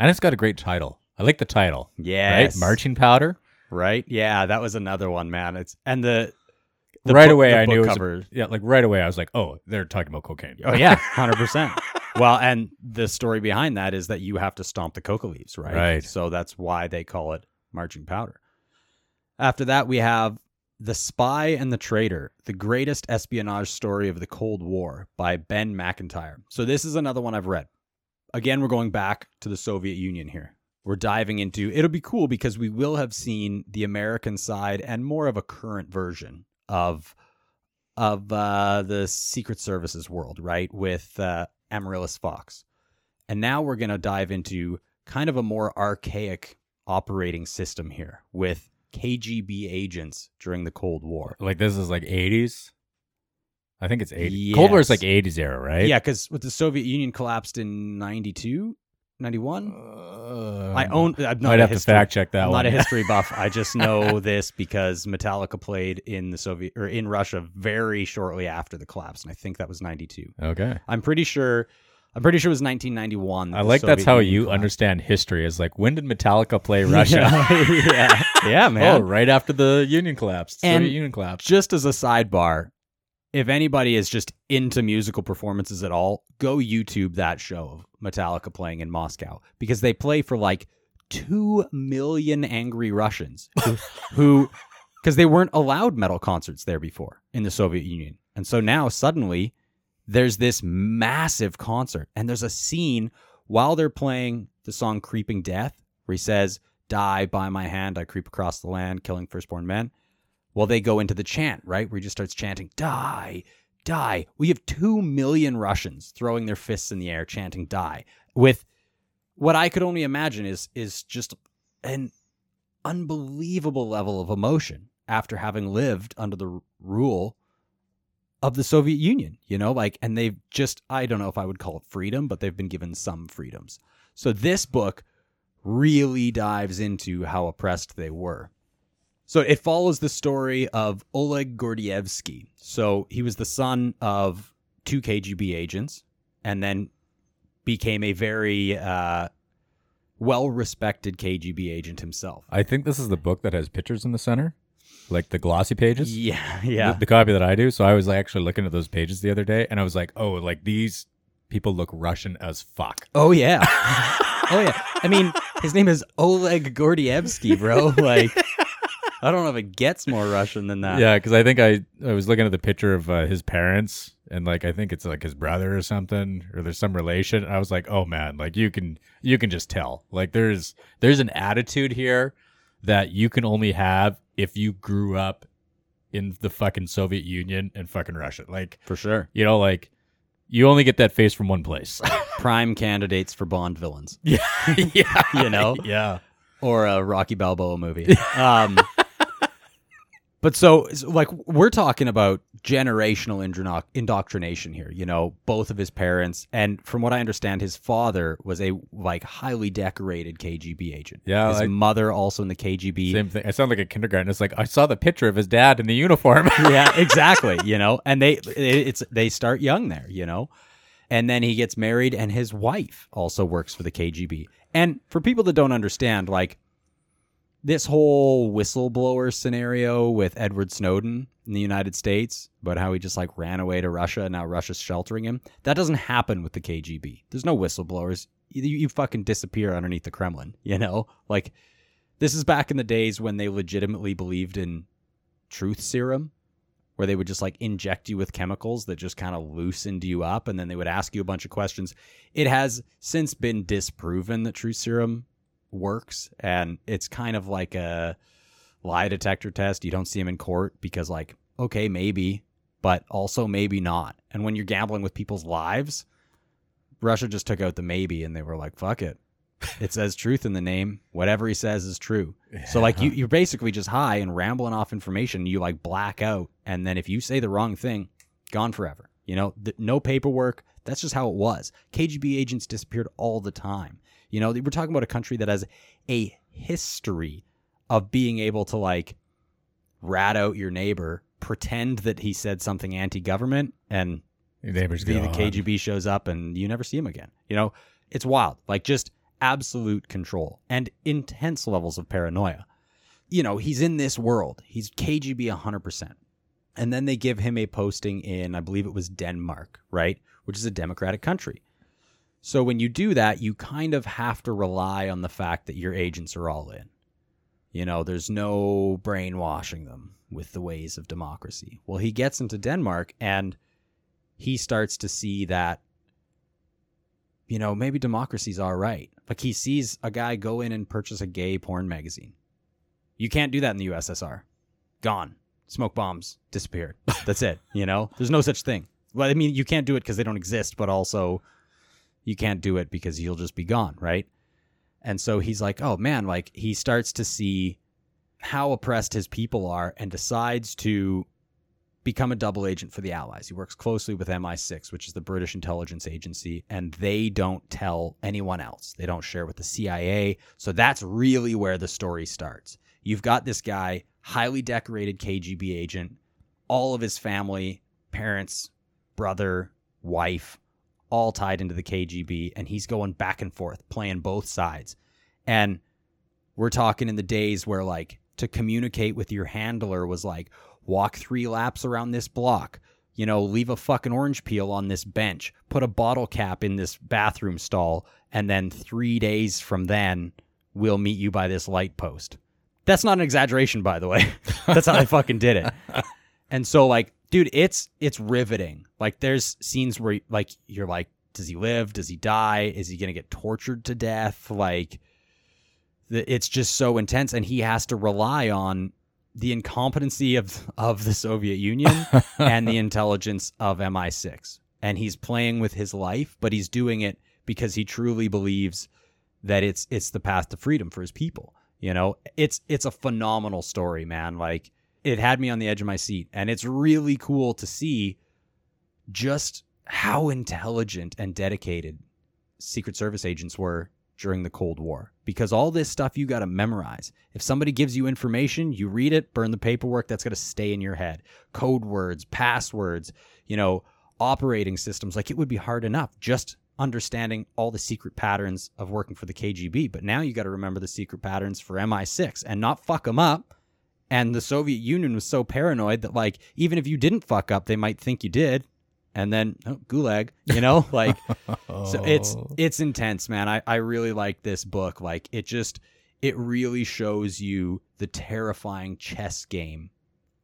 it's got a great title. I like the title. Yes. Right? Marching powder. Right? Yeah, that was another one, man. It's and the, the right book- away, the I knew it was a- yeah, like right away, I was like, oh, they're talking about cocaine. Oh yeah, hundred percent. Well, and the story behind that is that you have to stomp the coca leaves, right? Right. So that's why they call it marching powder. After that, we have The Spy and the Traitor, the greatest espionage story of the Cold War by Ben Macintyre. So this is another one I've read. Again, we're going back to the Soviet Union here. We're diving into it'll be cool because we will have seen the American side and more of a current version of of uh, the Secret Services world, right? With uh, Amaryllis Fox. And now we're going to dive into kind of a more archaic operating system here with KGB agents during the Cold War. Like this is like 80s. I think it's 80s. Yes. Cold War is like 80s era, right? Yeah, because with the Soviet Union collapsed in 92, 91. Uh, I own. I'm not Might a have to fact check that I'm one. not a history buff. I just know this because Metallica played in the Soviet or in Russia very shortly after the collapse, and I think that was 92. okay. I'm pretty sure. I'm pretty sure it was 1991. I like that's how Union you collapsed. understand history. Is like when did Metallica play Russia? yeah, yeah, man. oh, right after the Union collapsed. And- Soviet Union collapsed. Just as a sidebar, if anybody is just into musical performances at all, go YouTube that show of Metallica playing in Moscow because they play for like two million angry Russians who- who, because they weren't allowed metal concerts there before in the Soviet Union, and so now suddenly there's this massive concert, and there's a scene while they're playing the song "Creeping Death" where he says, "Die by my hand, I creep across the land, killing firstborn men." Well, they go into the chant, right? Where he just starts chanting, die, die. We have 2 million Russians throwing their fists in the air, chanting, die, with what I could only imagine is, is just an unbelievable level of emotion after having lived under the rule of the Soviet Union, you know, like, and they've just, I don't know if I would call it freedom, but they've been given some freedoms. So this book really dives into how oppressed they were. So it follows the story of Oleg Gordievsky. So he was the son of two KGB agents and then became a very uh, well respected KGB agent himself. I think this is the book that has pictures in the center, like the glossy pages. Yeah, yeah. The, the copy that I do. So I was actually looking at those pages the other day, and I was like, oh, like these people look Russian as fuck. Oh yeah. oh yeah. I mean, his name is Oleg Gordievsky, bro. Like I don't know if it gets more Russian than that. Yeah, because I think I I was looking at the picture of uh, his parents, and like I think it's like his brother or something, or there's some relation. I was like, oh man, like you can you can just tell. Like there's there's an attitude here that you can only have if you grew up in the fucking Soviet Union and fucking Russia. Like For sure. you know, like you only get that face from one place. Prime candidates for Bond villains. yeah, yeah, You know? yeah. or a Rocky Balboa movie. Um, but so, like, we're talking about generational indro- indoctrination here. You know, both of his parents, and from what I understand, his father was a like highly decorated KGB agent. Yeah, his like- mother also in the KGB. Same thing. I sound like a kindergarten. It's like I saw the picture of his dad in the uniform. yeah, exactly. You know, and they it- it's they start young there. You know, and then he gets married, and his wife also works for the KGB. And for people that don't understand, like this whole whistleblower scenario with Edward Snowden in the United States about how he just like ran away to Russia and now Russia's sheltering him. That doesn't happen with the KGB. There's no whistleblowers. You, you fucking disappear underneath the Kremlin, you know? Like this is back in the days when they legitimately believed in truth serum where they would just like inject you with chemicals that just kind of loosened you up and then they would ask you a bunch of questions. It has since been disproven that truth serum works and it's kind of like a lie detector test. You don't see them in court because like okay, maybe, but also maybe not. And when you're gambling with people's lives, Russia just took out the maybe and they were like, fuck it. It says truth in the name. Whatever he says is true. So like you you're basically just high and rambling off information. You like black out, and then if you say the wrong thing, gone forever. You know, th- no paperwork. That's just how it was. KGB agents disappeared all the time. You know, we're talking about a country that has a history of being able to like rat out your neighbor, pretend that he said something anti-government, and Your neighbors the, the. KGB shows up and you never see him again. You know, it's wild. Like just absolute control and intense levels of paranoia. You know, he's in this world. He's KGB 100%. And then they give him a posting in, I believe it was Denmark, right? Which is a democratic country. So when you do that, you kind of have to rely on the fact that your agents are all in. You know, there's no brainwashing them with the ways of democracy. Well, he gets into Denmark and he starts to see that you know maybe democracy's all right. Like he sees a guy go in and purchase a gay porn magazine. You can't do that in the ussr gone. Smoke bombs. Disappeared. That's it you know? There's no such thing. Well i mean you can't do it because they don't exist but also you can't do it because you'll just be gone right and so he's like oh man like he starts to see how oppressed his people are and decides to become a double agent for the Allies. He works closely with MI6, which is the British intelligence agency, and they don't tell anyone else. They don't share with the CIA. So that's really where the story starts. You've got this guy, highly decorated KGB agent, all of his family, parents, brother, wife, all tied into the KGB, and he's going back and forth, playing both sides. And we're talking in the days where, like, to communicate with your handler was like, walk three laps around this block, you know, leave a fucking orange peel on this bench, put a bottle cap in this bathroom stall, and then three days from then, we'll meet you by this light post. That's not an exaggeration, by the way. That's how I fucking did it. And so, like, dude, it's it's riveting. Like, there's scenes where, like, you're like, does he live? Does he die? Is he gonna get tortured to death? Like, it's just so intense, and he has to rely on the incompetency of of the Soviet Union and the intelligence of MI6. And he's playing with his life, but he's doing it because he truly believes that it's it's the path to freedom for his people. You know, it's it's a phenomenal story, man. Like it had me on the edge of my seat, and it's really cool to see just how intelligent and dedicated Secret Service agents were during the Cold War. Because all this stuff you got to memorize. If somebody gives you information, you read it, burn the paperwork, that's going to stay in your head. Code words, passwords, you know, operating systems. Like it would be hard enough just understanding all the secret patterns of working for the KGB. But now you got to remember the secret patterns for MI6 and not fuck them up. And the Soviet Union was so paranoid that, like, even if you didn't fuck up, they might think you did. And then oh, gulag, you know, like so it's oh. it's intense, man. I I really like this book. Like it just it really shows you the terrifying chess game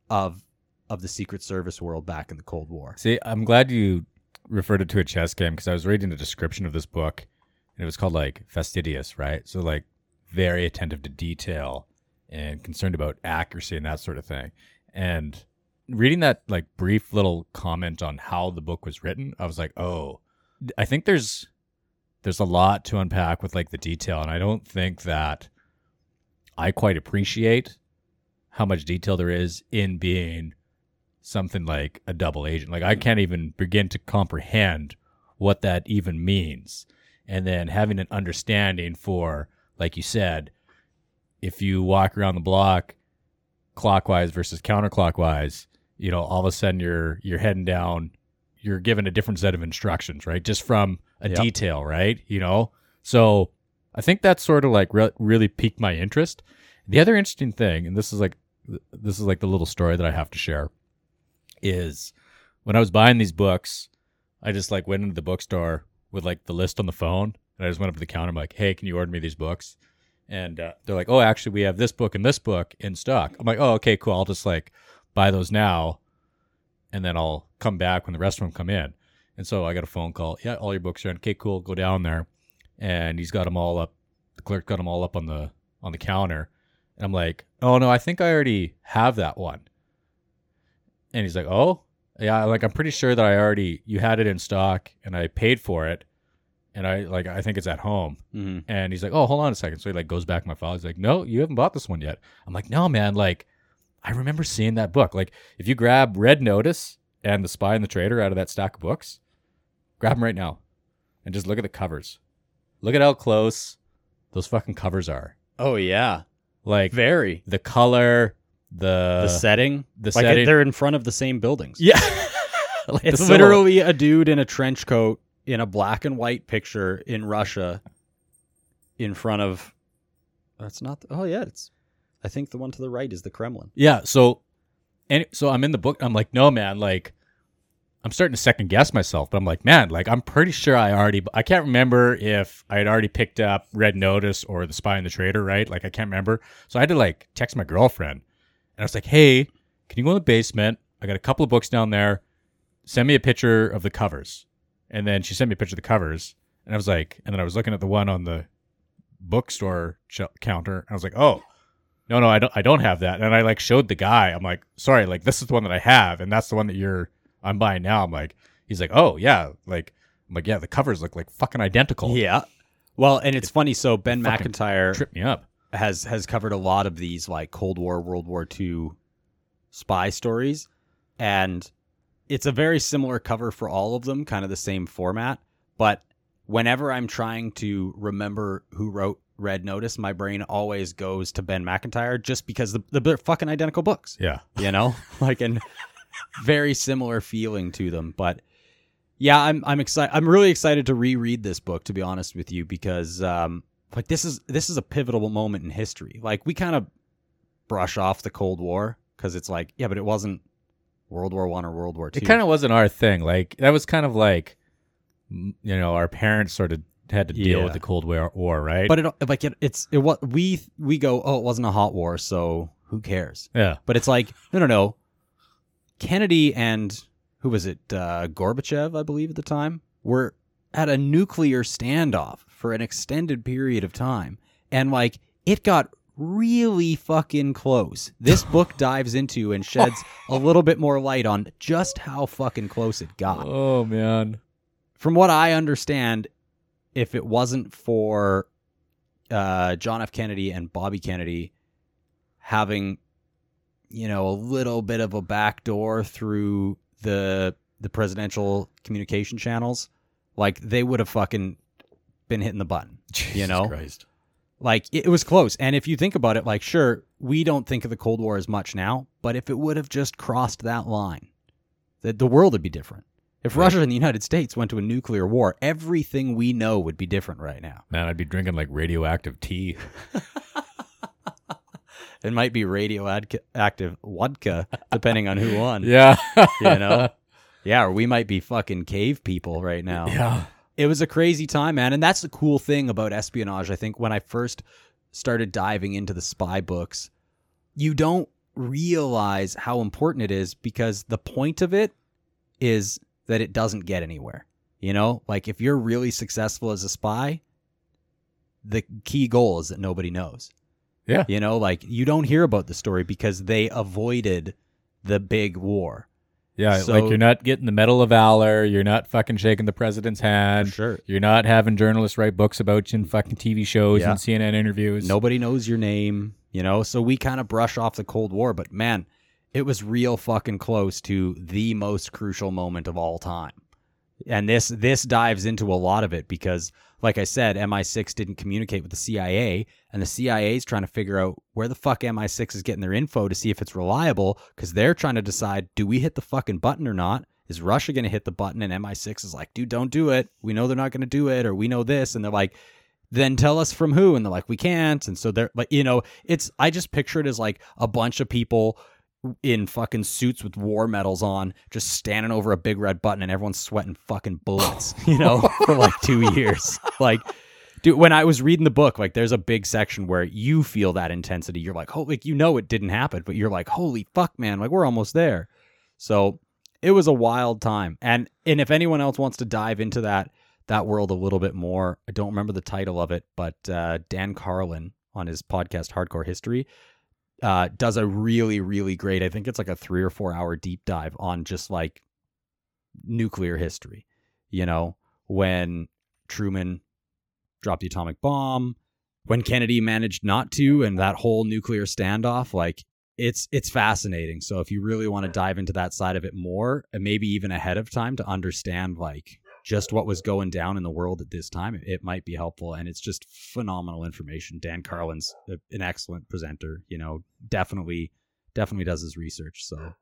of of the Secret Service world back in the Cold War. See, I'm glad you referred it to a chess game because I was reading the description of this book and it was called like fastidious, right? So like very attentive to detail and concerned about accuracy and that sort of thing. And reading that like brief little comment on how the book was written, I was like, "Oh, I think there's there's a lot to unpack with like the detail and I don't think that I quite appreciate how much detail there is in being something like a double agent. Like I mm-hmm. can't even begin to comprehend what that even means. And then having an understanding for, like you said, if you walk around the block clockwise versus counterclockwise, you know, all of a sudden you're you're heading down, you're given a different set of instructions, right? Just from a Yep. detail, right? You know, so I think that sort of like re- really piqued my interest. The other interesting thing, and this is like this is like the little story that I have to share, is when I was buying these books, I just like went into the bookstore with like the list on the phone, and I just went up to the counter. I'm like, "Hey, can you order me these books?" And uh, they're like, "Oh, actually, we have this book and this book in stock." I'm like, "Oh, okay, cool. I'll just like buy those now, and then I'll come back when the rest of them come in." And so I got a phone call. Yeah, all your books are in. Okay, cool. Go down there, and he's got them all up. The clerk got them all up on the on the counter, and I'm like, "Oh no, I think I already have that one." And he's like, "Oh, yeah, like I'm pretty sure that I already you had it in stock, and I paid for it, and I like I think it's at home." Mm-hmm. And he's like, "Oh, hold on a second. So he like goes back to my file. He's like, "No, you haven't bought this one yet." I'm like, "No, man. Like, I remember seeing that book. Like, if you grab Red Notice and The Spy and the Traitor out of that stack of books, grab them right now, and just look at the covers. Look at how close those fucking covers are. Oh yeah, Like very the color, the the setting. the like setting. they're in front of the same buildings. yeah, like It's literally a dude in a trench coat in a black and white picture in Russia in front of that's not oh yeah, it's I think the one to the right is the Kremlin. Yeah. So, and so I'm in the book. I'm like, no, man. Like, I'm starting to second guess myself. But I'm like, man, like I'm pretty sure I already. I can't remember if I had already picked up Red Notice or The Spy and the Traitor. Right? Like I can't remember. So I had to like text my girlfriend, and I was like, hey, can you go in the basement? I got a couple of books down there. Send me a picture of the covers. And then she sent me a picture of the covers, and I was like, and then I was looking at the one on the bookstore sh- counter, and I was like, oh no, no, I don't, I don't have that. And I like showed the guy. I'm like, sorry, like this is the one that I have, and that's the one that you're, I'm buying now. I'm like, he's like, oh yeah, like, I'm like, yeah, the covers look like fucking identical. Yeah. Well, and it's funny. So Ben Macintyre trip me up. has has covered a lot of these like Cold War, World War II spy stories. and it's a very similar cover for all of them, kind of the same format. But whenever I'm trying to remember who wrote Red Notice, my brain always goes to Ben Macintyre just because the, the, they're fucking identical books. Yeah. You know, like and very similar feeling to them. But yeah, I'm I'm excited. I'm really excited to reread this book. To be honest with you, because um, like this is this is a pivotal moment in history. Like we kind of brush off the Cold War because it's like yeah, but it wasn't World War One or World War Two. It kind of wasn't our thing. Like that was kind of like, you know, our parents sort of had to deal Yeah. with the Cold War, war right? but it like it, it's it what we we go oh it wasn't a hot war so who cares yeah, but it's like no no no kennedy and who was it uh gorbachev i believe at the time were at a nuclear standoff for an extended period of time and like it got really fucking close this book dives into and sheds a little bit more light on just how fucking close it got Oh man, from what I understand, if it wasn't for uh, John F. Kennedy and Bobby Kennedy having, you know, a little bit of a backdoor through the the presidential communication channels, like they would have fucking been hitting the button. Jesus know? Christ. Like it, was close. And if you think about it, like sure, we don't think of the Cold War as much now, but if it would have just crossed that line, the, the world would be different. If Russia and the United States went to a nuclear war, everything we know would be different right now. Man, I'd be drinking like radioactive tea. It might be radioactive vodka, depending on who won. Yeah, You know? Yeah, or we might be fucking cave people right now. yeah. It was a crazy time, man. And that's the cool thing about espionage. I think when I first started diving into the spy books, you don't realize how important it is because the point of it is that it doesn't get anywhere. You know, like if you're really successful as a spy, the key goal is that nobody knows. Yeah. You know, like you don't hear about the story because they avoided the big war. Yeah, So- like you're not getting the Medal of Valor. You're not fucking shaking the president's hand. sure. You're not having journalists write books about you in fucking TV shows Yeah. and CNN interviews. Nobody knows your name, you know? So we kind of brush off the Cold War, but man, it was real fucking close to the most crucial moment of all time. And this this dives into a lot of it because like I said, MI6 didn't communicate with the CIA and the CIA is trying to figure out where the fuck MI6 is getting their info to see if it's reliable cuz they're trying to decide do we hit the fucking button or not? Is Russia going to hit the button and MI6 is like, "Dude, don't do it. We know they're not going to do it or we know this." And they're like, then tell us from who and they're like we can't and so they're like you know it's i just picture it as like a bunch of people in fucking suits with war medals on just standing over a big red button and everyone's sweating fucking bullets you know for like two years. Like dude when i was reading the book like there's a big section where you feel that intensity. You're like oh like you know it didn't happen but you're like holy fuck man like we're almost there. So it was a wild time. And and if anyone else wants to dive into that that world a little bit more. I don't remember the title of it, but uh, Dan Carlin on his podcast Hardcore History uh, does a really, really great. I think it's like a three or four hour deep dive on just like nuclear history. You know, when Truman dropped the atomic bomb, when Kennedy managed not to, and that whole nuclear standoff. Like it's it's fascinating. So if you really want to dive into that side of it more, and maybe even ahead of time to understand like just what was going down in the world at this time, it, it might be helpful. And it's just phenomenal information. Dan Carlin's an excellent presenter. You know, definitely, definitely does his research. So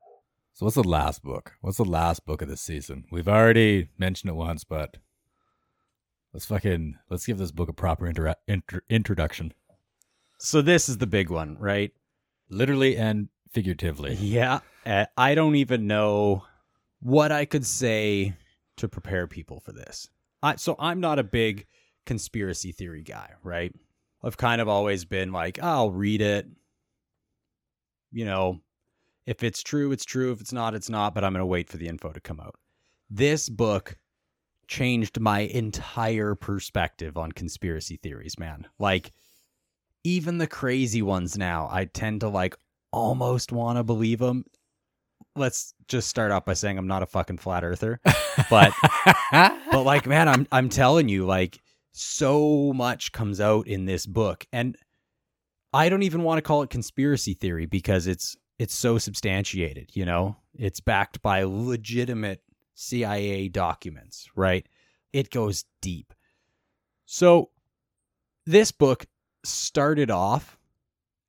So what's the last book? What's the last book of this season? We've already mentioned it once, but let's fucking let's give this book a proper intera- intro- introduction, so this is the big one, right? literally and figuratively. Yeah, uh, I don't even know what I could say to prepare people for this. I, so I'm not a big conspiracy theory guy, right? I've kind of always been like, ah, I'll read it. You know, if it's true, it's true. If it's not, it's not. But I'm going to wait for the info to come out. This book changed my entire perspective on conspiracy theories, man. Like, even the crazy ones now, I tend to like almost want to believe them. Let's just start off by saying I'm not a fucking flat earther, but but like man, I'm I'm telling you, like so much comes out in this book, and I don't even want to call it conspiracy theory because it's it's so substantiated, you know? It's backed by legitimate CIA documents, right? It goes deep. So this book started off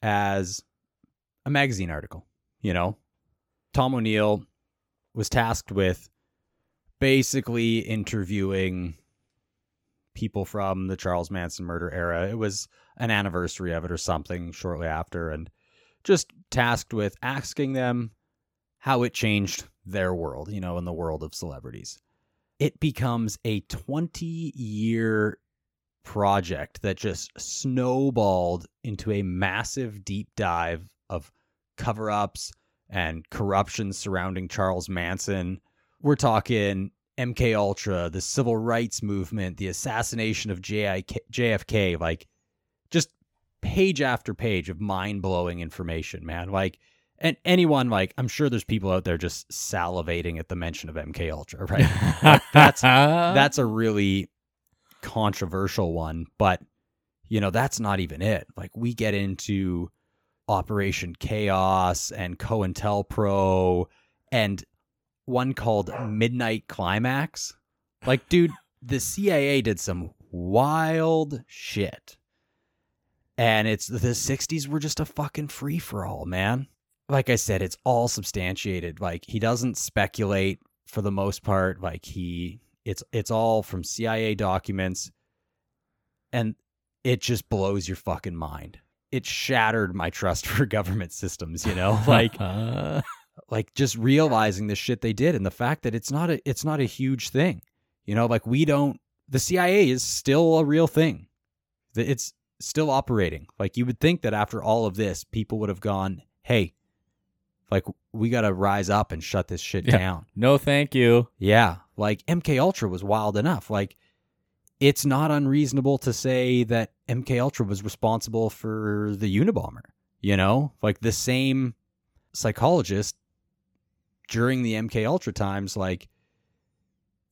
as a magazine article, you know? Tom O'Neill was tasked with basically interviewing people from the Charles Manson murder era. It was an anniversary of it or something shortly after, and just tasked with asking them how it changed their world, you know, in the world of celebrities. It becomes a 20 year project that just snowballed into a massive deep dive of cover ups and corruption surrounding Charles Manson. We're talking MK Ultra, the civil rights movement, the assassination of JIK, JFK, like just page after page of mind-blowing information, man. Like and anyone like I'm sure there's people out there just salivating at the mention of MK Ultra, right? Like, that's that's a really controversial one, but you know, that's not even it. Like we get into Operation Chaos and COINTELPRO and one called Midnight Climax. Like, dude, the CIA did some wild shit. And it's the 60s were just a fucking free for all, man. Like I said, it's all substantiated. Like he doesn't speculate for the most part. Like he it's it's all from CIA documents and it just blows your fucking mind. It shattered my trust for government systems, you know? Like uh-huh. like just realizing the shit they did and the fact that it's not a it's not a huge thing. You know, like we don't the CIA is still a real thing. It's still operating. Like you would think that after all of this, people would have gone, "Hey, like we got to rise up and shut this shit Yeah. down." no, thank you. Yeah, like MK Ultra was wild enough. Like it's not unreasonable to say that MK Ultra was responsible for the Unabomber, you know? Like the same psychologist during the MK Ultra times like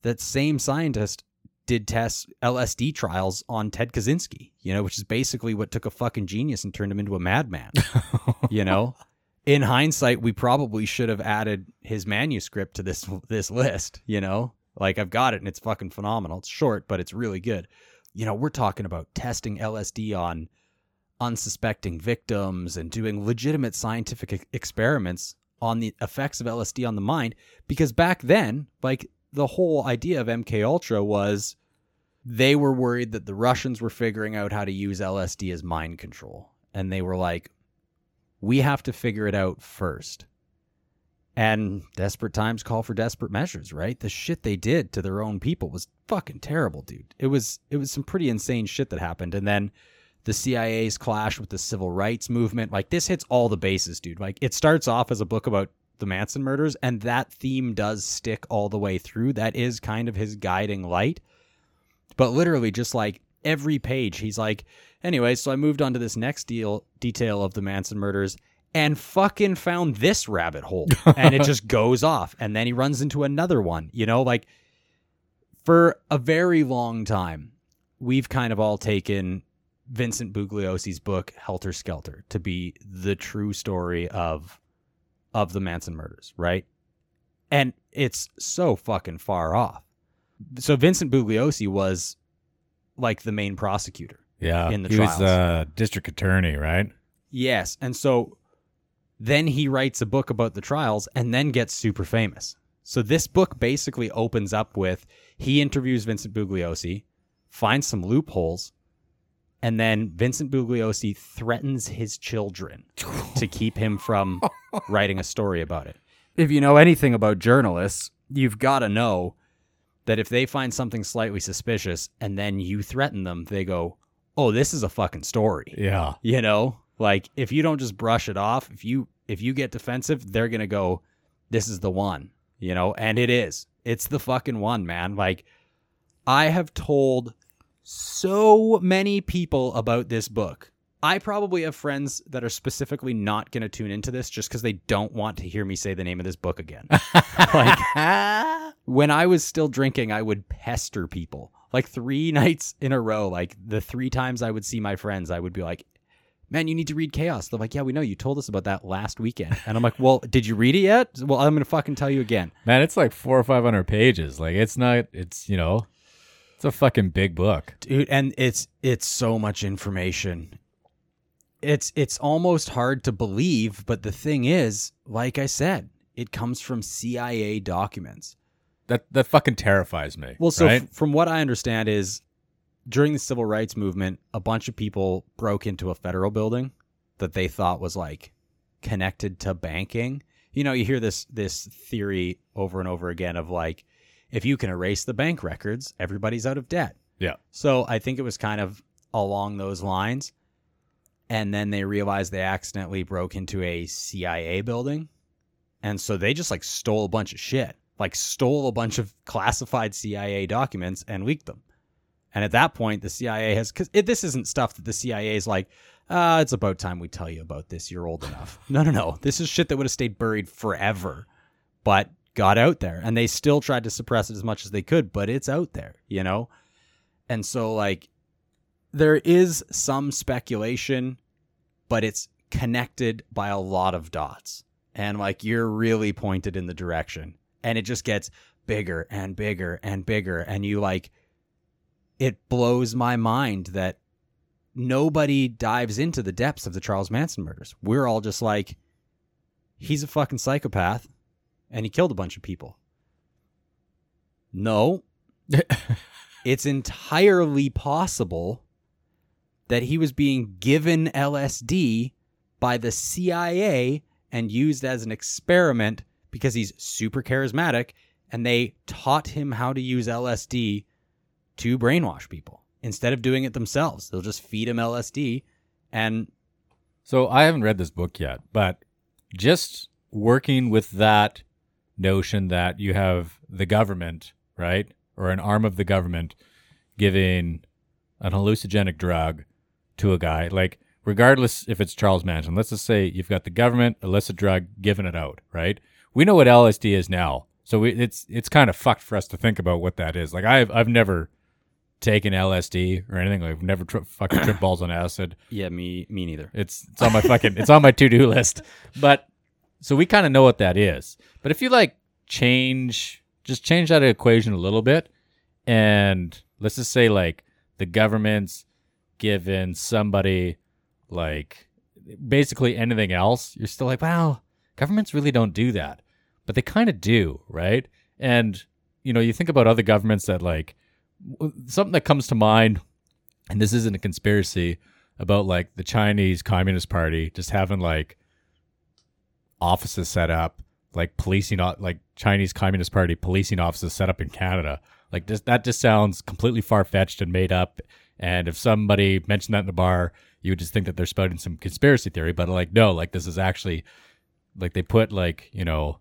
that same scientist did tests LSD trials on Ted Kaczynski, you know, which is basically what took a fucking genius and turned him into a madman, you know? In hindsight, we probably should have added his manuscript to this this list, you know? Like I've got it and it's fucking phenomenal. It's short, but it's really good. You know, we're talking about testing LSD on unsuspecting victims and doing legitimate scientific experiments on the effects of LSD on the mind because back then, like the whole idea of MK Ultra was they were worried that the Russians were figuring out how to use LSD as mind control and they were like we have to figure it out first. And desperate times call for desperate measures, right? The shit they did to their own people was fucking terrible, dude. It was it was some pretty insane shit that happened. And then the CIA's clash with the civil rights movement, like this hits all the bases, dude. Like it starts off as a book about the Manson murders, and that theme does stick all the way through. That is kind of his guiding light. But literally, just like every page, he's like, anyway, so I moved on to this next deal detail of the Manson murders and fucking found this rabbit hole. and it just goes off. And then he runs into another one. You know, like for a very long time, we've kind of all taken Vincent Bugliosi's book Helter Skelter to be the true story of of the Manson murders, right? And it's so fucking far off. So Vincent Bugliosi was like the main prosecutor. Yeah, In the he was trials. uh, district attorney, right? Yes. And so then he writes a book about the trials and then gets super famous. So this book basically opens up with he interviews Vincent Bugliosi, finds some loopholes, and then Vincent Bugliosi threatens his children to keep him from writing a story about it. If you know anything about journalists, you've got to know that if they find something slightly suspicious and then you threaten them, they go, "Oh, this is a fucking story." Yeah, you know like if you don't just brush it off if you if you get defensive they're gonna go this is the one you know? And it is. It's the fucking one man. Like i have told so many people about this book. I probably have friends that are specifically not gonna tune into this just because they don't want to hear me say the name of this book again. Like when I was still drinking, I would pester people. Like three nights in a row. Like the three times I would see my friends, I would be like, man, you need to read Chaos. They're like, yeah, we know. You told us about that last weekend. And I'm like, well, did you read it yet? Well, I'm going to fucking tell you again. Man, it's like four or five hundred pages. Like it's not. It's you know, it's a fucking big book. dude and it's it's so much information it's it's almost hard to believe but the thing is like i said it comes from cia documents That that fucking terrifies me. well so right? f- from what i understand is during the civil rights movement a bunch of people broke into a federal building that they thought was like connected to banking you know you hear this this theory over and over again of like if you can erase the bank records everybody's out of debt yeah, so I think it was kind of along those lines. And then they realized they accidentally broke into a CIA building. And so they just like stole a bunch of shit, like stole a bunch of classified CIA documents and leaked them. And at that point, the CIA has, because this isn't stuff that the CIA is like, uh, it's about time we tell you about this. You're old enough. No, no, no. This is shit that would have stayed buried forever, but got out there. And they still tried to suppress it as much as they could, but it's out there, you know? And so, like, there is some speculation, but it's connected by a lot of dots. And, like, you're really pointed in the direction. And it just gets bigger and bigger and bigger. And you, like, it blows my mind that nobody dives into the depths of the Charles Manson murders. We're all just like, he's a fucking psychopath and he killed a bunch of people. No, it's entirely possible that he was being given LSD by the CIA and used as an experiment because he's super charismatic and they taught him how to use LSD to brainwash people instead of doing it themselves. They'll just feed them LSD and So I haven't read this book yet, but just working with that notion that you have the government, right? Or an arm of the government giving an hallucinogenic drug to a guy, like regardless if it's Charles Manson, let's just say you've got the government illicit drug giving it out, right? We know what LSD is now. So we, it's it's kind of fucked for us to think about what that is. Like I've I've never taken LSD or anything. Like I've never tri- fucking tripped balls on acid. yeah, me me neither. It's it's on my fucking it's on my to do list. But so we kind of know what that is. But if you like change just change that equation a little bit, and let's just say like the government's given somebody like basically anything else, you're still like, wow, governments really don't do that, but they kind of do, right? And you know, you think about other governments that like something that comes to mind, and this isn't a conspiracy about like the Chinese Communist Party just having like offices set up, like policing, like Chinese Communist Party policing offices set up in Canada. Like this, that just sounds completely far fetched and made up. And if somebody mentioned that in the bar, you would just think that they're spouting some conspiracy theory. But like, no, like this is actually like they put like you know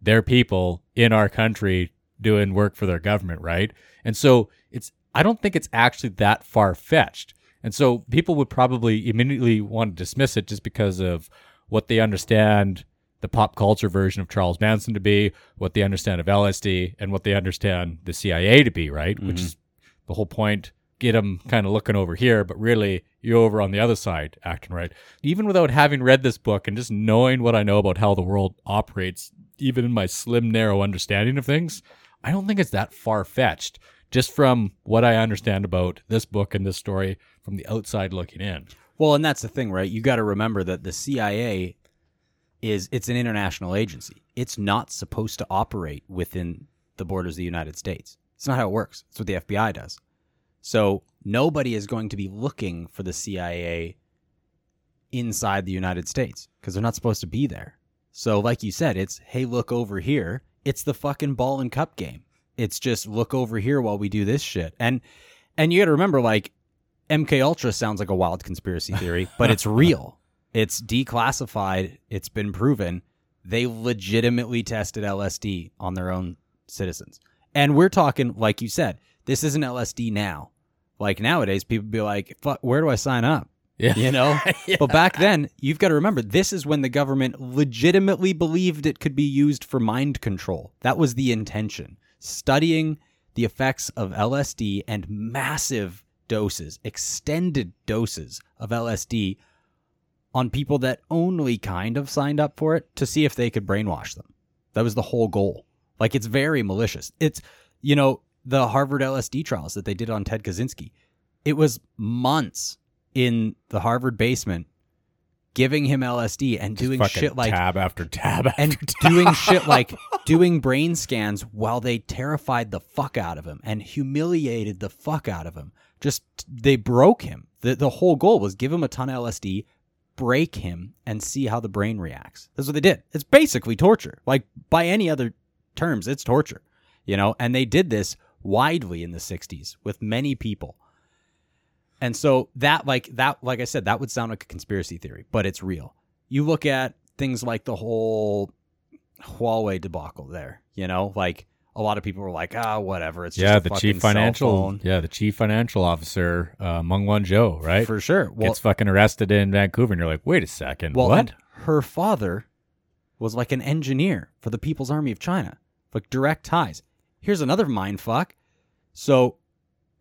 their people in our country doing work for their government, right? And so it's I don't think it's actually that far fetched. And so people would probably immediately want to dismiss it just because of what they understand the pop culture version of Charles Manson to be, what they understand of LSD, and what they understand the CIA to be, right? Which mm-hmm. is the whole point. Get them kind of looking over here, but really you're over on the other side acting right. Even without having read this book and just knowing what I know about how the world operates, even in my slim, narrow understanding of things, I don't think it's that far fetched. Just from what I understand about this book and this story from the outside looking in. Well, and that's the thing, right? You got to remember that the CIA is it's an international agency. It's not supposed to operate within the borders of the United States. It's not how it works. It's what the FBI does. So nobody is going to be looking for the CIA inside the United States because they're not supposed to be there. So, like you said, it's hey, look over here. It's the fucking ball and cup game. It's just look over here while we do this shit. And and you got to remember, like MK Ultra sounds like a wild conspiracy theory, but it's real. It's declassified. It's been proven. They legitimately tested LSD on their own citizens. And we're talking, like you said, this isn't LSD now. Like nowadays, people be like, Fuck, where do I sign up? Yeah. You know? But back then, you've got to remember, this is when the government legitimately believed it could be used for mind control. That was the intention. Studying the effects of LSD and massive doses, extended doses of LSD on people that only kind of signed up for it to see if they could brainwash them. That was the whole goal. Like it's very malicious. It's you know the Harvard LSD trials that they did on Ted Kaczynski. It was months in the Harvard basement giving him LSD and doing Fucking shit like tab after tab after and tab. doing shit like doing brain scans while they terrified the fuck out of him and humiliated the fuck out of him. Just they broke him. The the whole goal was give him a ton of LSD, break him, and see how the brain reacts. That's what they did. It's basically torture. Like by any other terms, it's torture. You know, and they did this widely in the 60s with many people. And so that like that like I said that would sound like a conspiracy theory, but it's real. You look at things like the whole Huawei debacle there, you know, like a lot of people were like, "Ah, whatever, it's just yeah, a the chief financial, phone." yeah, the chief financial officer, uh, Meng Wanzhou, right? For sure. Well, Gets fucking arrested in Vancouver, and you're like, wait a second, well, what? her father was like an engineer for the People's Army of China, like direct ties. Here's another mind fuck. So,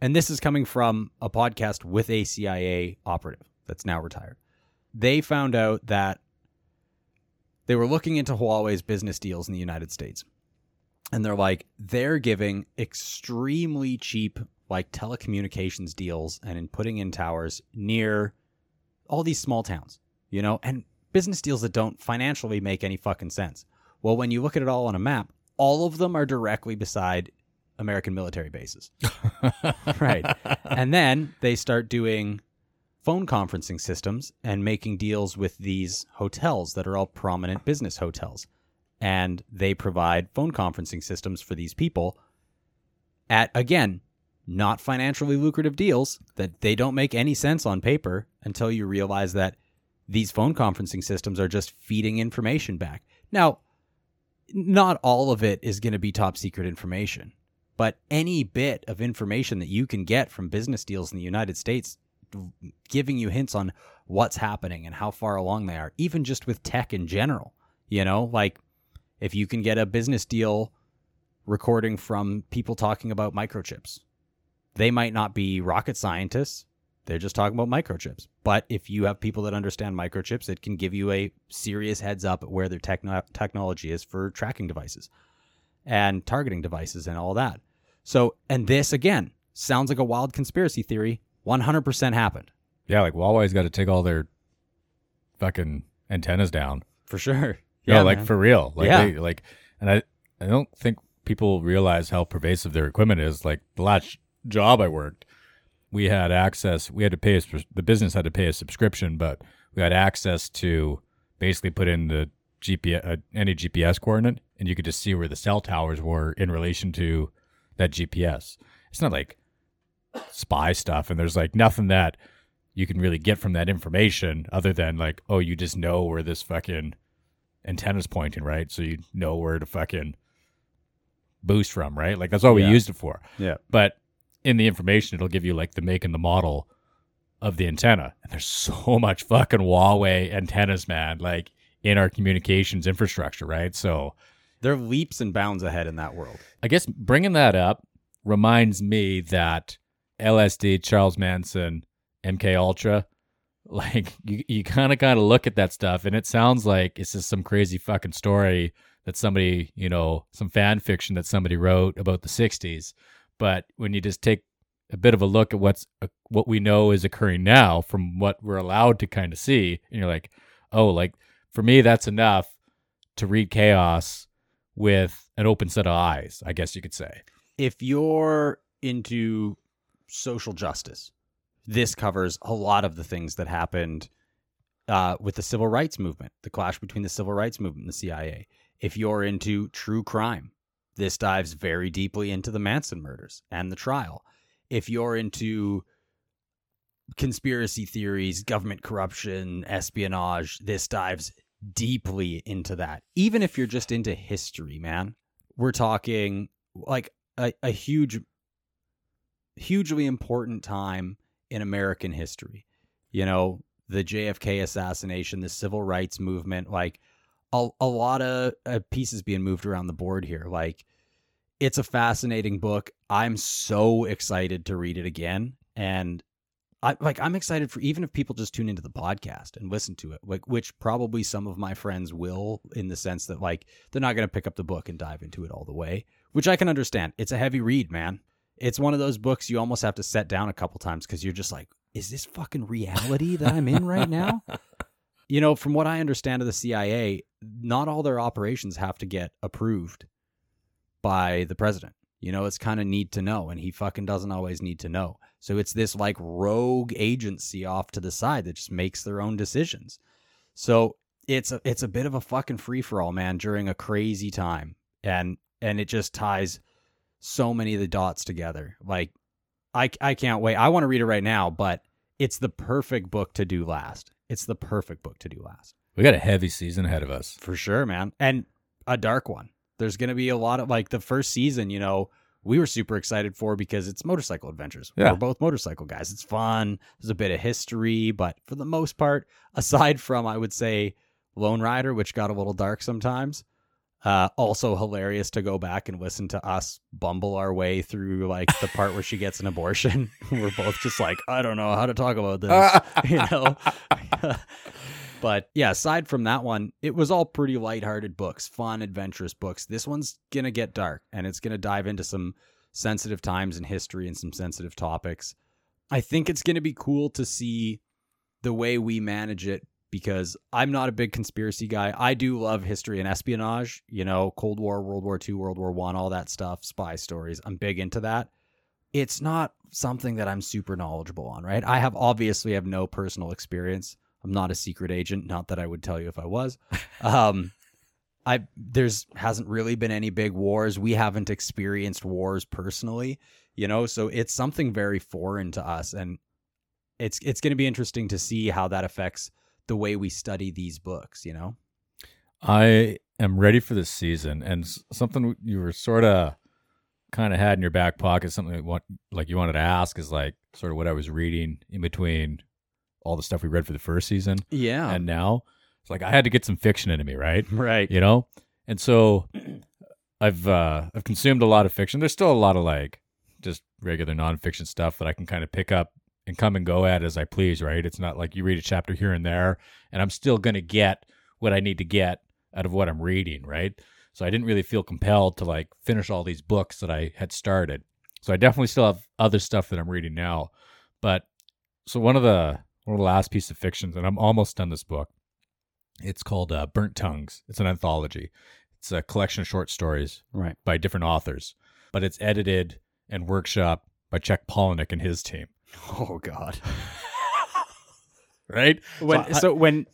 and this is coming from a podcast with a CIA operative that's now retired. They found out that they were looking into Huawei's business deals in the United States. And they're like, they're giving extremely cheap, like telecommunications deals and in putting in towers near all these small towns, you know, and business deals that don't financially make any fucking sense. Well, when you look at it all on a map, all of them are directly beside American military bases. right. And then they start doing phone conferencing systems and making deals with these hotels that are all prominent business hotels. And they provide phone conferencing systems for these people at, again, not financially lucrative deals that they don't make any sense on paper until you realize that these phone conferencing systems are just feeding information back. Now, not all of it is going to be top secret information, but any bit of information that you can get from business deals in the United States giving you hints on what's happening and how far along they are, even just with tech in general. You know, like if you can get a business deal recording from people talking about microchips, they might not be rocket scientists. They're just talking about microchips. But if you have people that understand microchips, it can give you a serious heads up where their techno- technology is for tracking devices and targeting devices and all that. So, and this again sounds like a wild conspiracy theory. 100% happened yeah, like Huawei's got to take all their fucking antennas down. for sure. Yeah, like for real. Like Yeah. they like and I I don't think people realize how pervasive their equipment is. Like the last job I worked, we had access, we had to pay a, the business had to pay a subscription, but we had access to basically put in the GPS uh, any GPS coordinate and you could just see where the cell towers were in relation to that GPS. It's not like spy stuff and there's like nothing that you can really get from that information other than like oh you just know where this fucking antenna's pointing, right? So you know where to fucking boost from, right? Like that's all Yeah. we used it for. Yeah. But in the information, it'll give you like the make and the model of the antenna. And there's so much fucking Huawei antennas, man, like in our communications infrastructure, right? So They're leaps and bounds ahead in that world. I guess bringing that up reminds me that LSD, Charles Manson, MK Ultra, like you, you kind of kind of look at that stuff, and it sounds like it's just some crazy fucking story that somebody, you know, some fan fiction that somebody wrote about the '60s. But when you just take a bit of a look at what's uh, what we know is occurring now from what we're allowed to kind of see, and you're like, oh, like for me, that's enough to read chaos with an open set of eyes, I guess you could say. if you're into social justice, this covers a lot of the things that happened uh, with the civil rights movement, the clash between the civil rights movement and the CIA. If you're into true crime, this dives very deeply into the Manson murders and the trial. If you're into conspiracy theories, government corruption, espionage, this dives deeply into that. Even if you're just into history, man, we're talking like a, a huge, hugely important time in American history. You know, the JFK assassination, the civil rights movement, like a, a lot of uh, pieces being moved around the board here. Like, it's a fascinating book. I'm so excited to read it again. and I like I'm excited for even if people just tune into the podcast and listen to it, like which probably some of my friends will in the sense that like they're not going to pick up the book and dive into it all the way, which I can understand. It's a heavy read, man. It's one of those books you almost have to set down a couple times cuz you're just like, is this fucking reality that I'm in right now? you know, from what I understand of the CIA, not all their operations have to get approved by the president. You know, it's kind of neat to know, and he fucking doesn't always need to know. So it's this like rogue agency off to the side that just makes their own decisions. So it's a, it's a bit of a fucking free for all, man, during a crazy time, and and it just ties so many of the dots together. Like, I I can't wait. I want to read it right now, but it's the perfect book to do last. It's the perfect book to do last. We got a heavy season ahead of us. For sure, man. And a dark one. There's going to be a lot of like the first season, you know, we were super excited for because it's motorcycle adventures. Yeah. We're both motorcycle guys. It's fun. There's a bit of history, but for the most part, aside from I would say Lone Rider, which got a little dark sometimes, uh, also hilarious to go back and listen to us bumble our way through like the part where she gets an abortion. We're both just like, I don't know how to talk about this, you know. But yeah, aside from that one, it was all pretty lighthearted books, fun, adventurous books. This one's gonna get dark, and it's gonna dive into some sensitive times in history and some sensitive topics. I think it's gonna be cool to see the way we manage it because I'm not a big conspiracy guy. I do love history and espionage, you know, Cold War, World War II, World War One, all that stuff, spy stories. I'm big into that. It's not something that I'm super knowledgeable on, right? I have obviously have no personal experience. I'm not a secret agent, not that I would tell you if I was. Um I there's hasn't really been any big wars. We haven't experienced wars personally, you know, so it's something very foreign to us and it's it's going to be interesting to see how that affects the way we study these books, you know? I am ready for this season, and something you were sort of kind of had in your back pocket, something that want, like you wanted to ask is like sort of what I was reading in between all the stuff we read for the first season Yeah. and now. It's like I had to get some fiction into me, right? right. You know, and so I've uh, I've consumed a lot of fiction. There's still a lot of like just regular nonfiction stuff that I can kind of pick up and come and go at as I please, right? It's not like you read a chapter here and there, and I'm still going to get what I need to get out of what I'm reading, right? So I didn't really feel compelled to like finish all these books that I had started. So I definitely still have other stuff that I'm reading now. But so one of the one of the last piece of fiction, and I'm almost done this book. It's called uh, Burnt Tongues. It's an anthology. It's a collection of short stories Right. by different authors, but it's edited and workshopped by Chuck Palahniuk and his team. Oh god. Right? When So so, when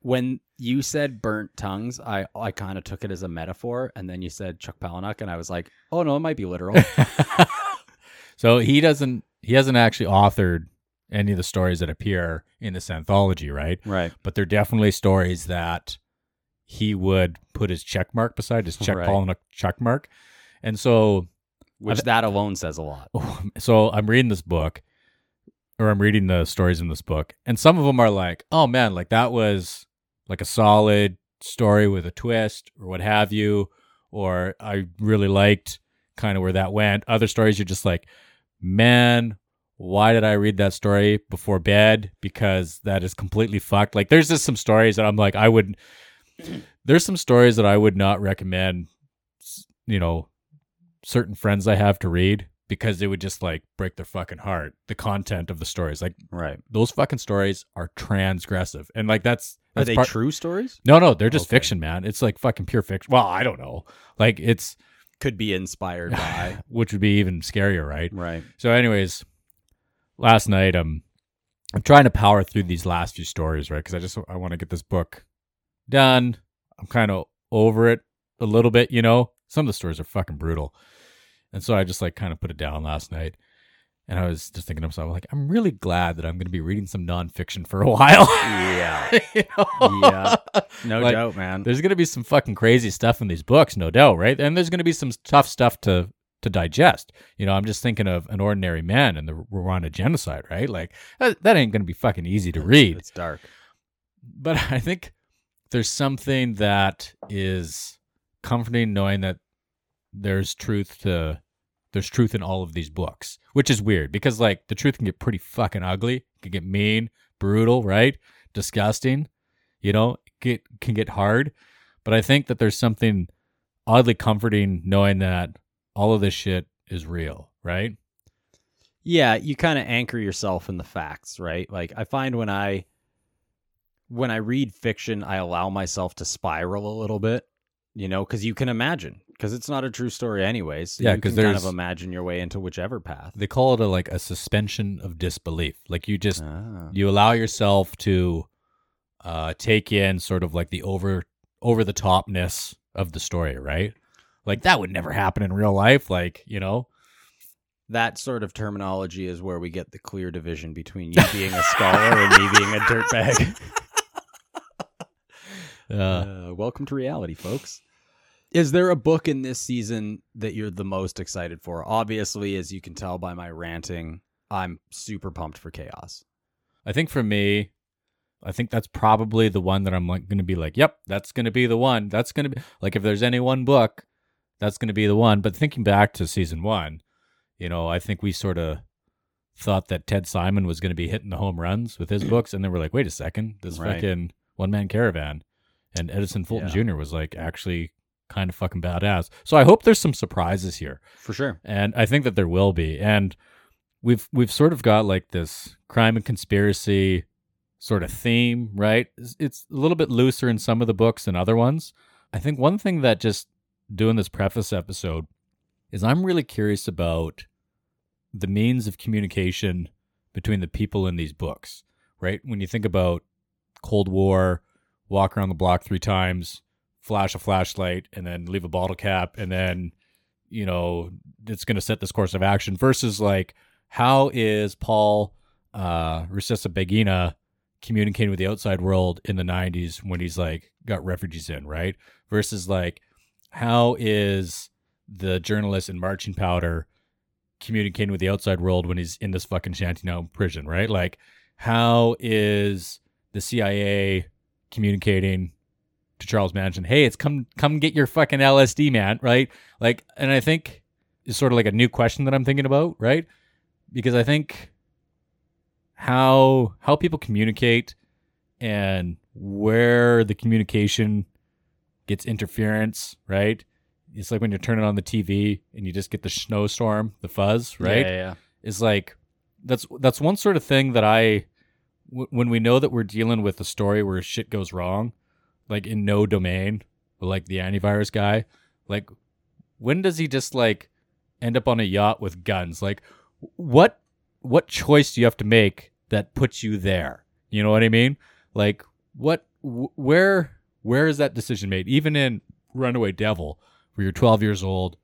when you said burnt tongues, I I kind of took it as a metaphor, and then you said Chuck Palahniuk, and I was like, oh no, it might be literal. so he doesn't he hasn't actually authored any of the stories that appear in this anthology, right? right. But they're definitely stories that he would put his check mark beside his Chuck Right. Palahniuk check mark. And so Which that alone says a lot. so I'm reading this book, or I'm reading the stories in this book, and some of them are like, oh man, like that was like a solid story with a twist, or what have you, or I really liked kind of where that went. Other stories you're just like, man, why did I read that story before bed? Because that is completely fucked. Like, there's just some stories that I'm like, I would. There's some stories that I would not recommend, you know, certain friends I have to read because it would just like break their fucking heart. The content of the stories, like Right. those fucking stories, are transgressive, and like that's Are that's they part- true stories? No, no, they're just Okay. fiction, man. It's like fucking pure fiction. Well, I don't know, like it's Could be inspired by. which would be even scarier, right? right. So, anyways, last night, um, I'm trying to power through these last few stories, right? Because I just I want to get this book done. I'm kind of over it a little bit, you know. Some of the stories are fucking brutal, and so I just like kind of put it down last night. And I was just thinking to myself, like, I'm really glad that I'm going to be reading some nonfiction for a while. Yeah. You know? Yeah. No Like, doubt, man. There's going to be some fucking crazy stuff in these books, no doubt, right? And there's going to be some tough stuff to to digest. You know, I'm just thinking of an ordinary man and the Rwanda genocide, right? Like that, that ain't going to be fucking easy to read. It's dark. But I think there's something that is comforting knowing that there's truth to there's truth in all of these books, which is weird because like the truth can get pretty fucking ugly, it can get mean, brutal, right? Disgusting, you know, get can get hard. But I think that there's something oddly comforting knowing that all of this shit is real, right? Yeah, you kind of anchor yourself in the facts, right? Like I find when I when I read fiction, I allow myself to spiral a little bit, you know, because you can imagine, because it's not a true story anyways. So Yeah, because can kind of imagine your way into whichever path. They call it a like a suspension of disbelief. Like you just Ah. you allow yourself to uh take in sort of like the over over the topness of the story, right? Like that would never happen in real life, like, you know. That sort of terminology is where we get the clear division between you being a scholar and me being a dirtbag. Uh, Uh, welcome to reality, folks. Is there a book in this season that you're the most excited for? Obviously, as you can tell by my ranting, I'm super pumped for Chaos. I think for me, I think that's probably the one that I'm like going to be like, yep, that's going to be the one. That's going to be like if there's any one book, that's going to be the one. But thinking back to season one, you know, I think we sort of thought that Ted Simon was going to be hitting the home runs with his books, and then we're like, wait a second, this Right. fucking one man caravan, and Edison Fulton Yeah. Jr. was like actually kind of fucking badass. So I hope there's some surprises here For sure. and I think that there will be. And we've we've sort of got like this crime and conspiracy sort of theme, right? It's, it's a little bit looser in some of the books than other ones. I think one thing that just doing this preface episode is I'm really curious about the means of communication between the people in these books, right? When you think about Cold War, walk around the block three times, flash a flashlight, and then leave a bottle cap, and then, you know, it's going to set this course of action versus like, how is Paul uh, Rusesabagina communicating with the outside world in the 90s when he's like got refugees in, right? Versus like, how is the journalist in Marching Powder communicating with the outside world when he's in this fucking shanty now prison, right? Like, how is the CIA communicating to Charles Manson? Hey, it's come come get your fucking LSD, man, right? Like, and I think it's sort of like a new question that I'm thinking about, right? Because I think how how people communicate and where the communication gets interference, right? It's like when you're turning on the TV and you just get the snowstorm, the fuzz, right? Yeah, yeah. is like that's that's one sort of thing that I w- when we know that we're dealing with a story where shit goes wrong, like in no domain, like the antivirus guy, like when does he just like end up on a yacht with guns? Like what what choice do you have to make that puts you there? You know what I mean? Like what wh- where where is that decision made? Even in Runaway Devil, where you're 12 years old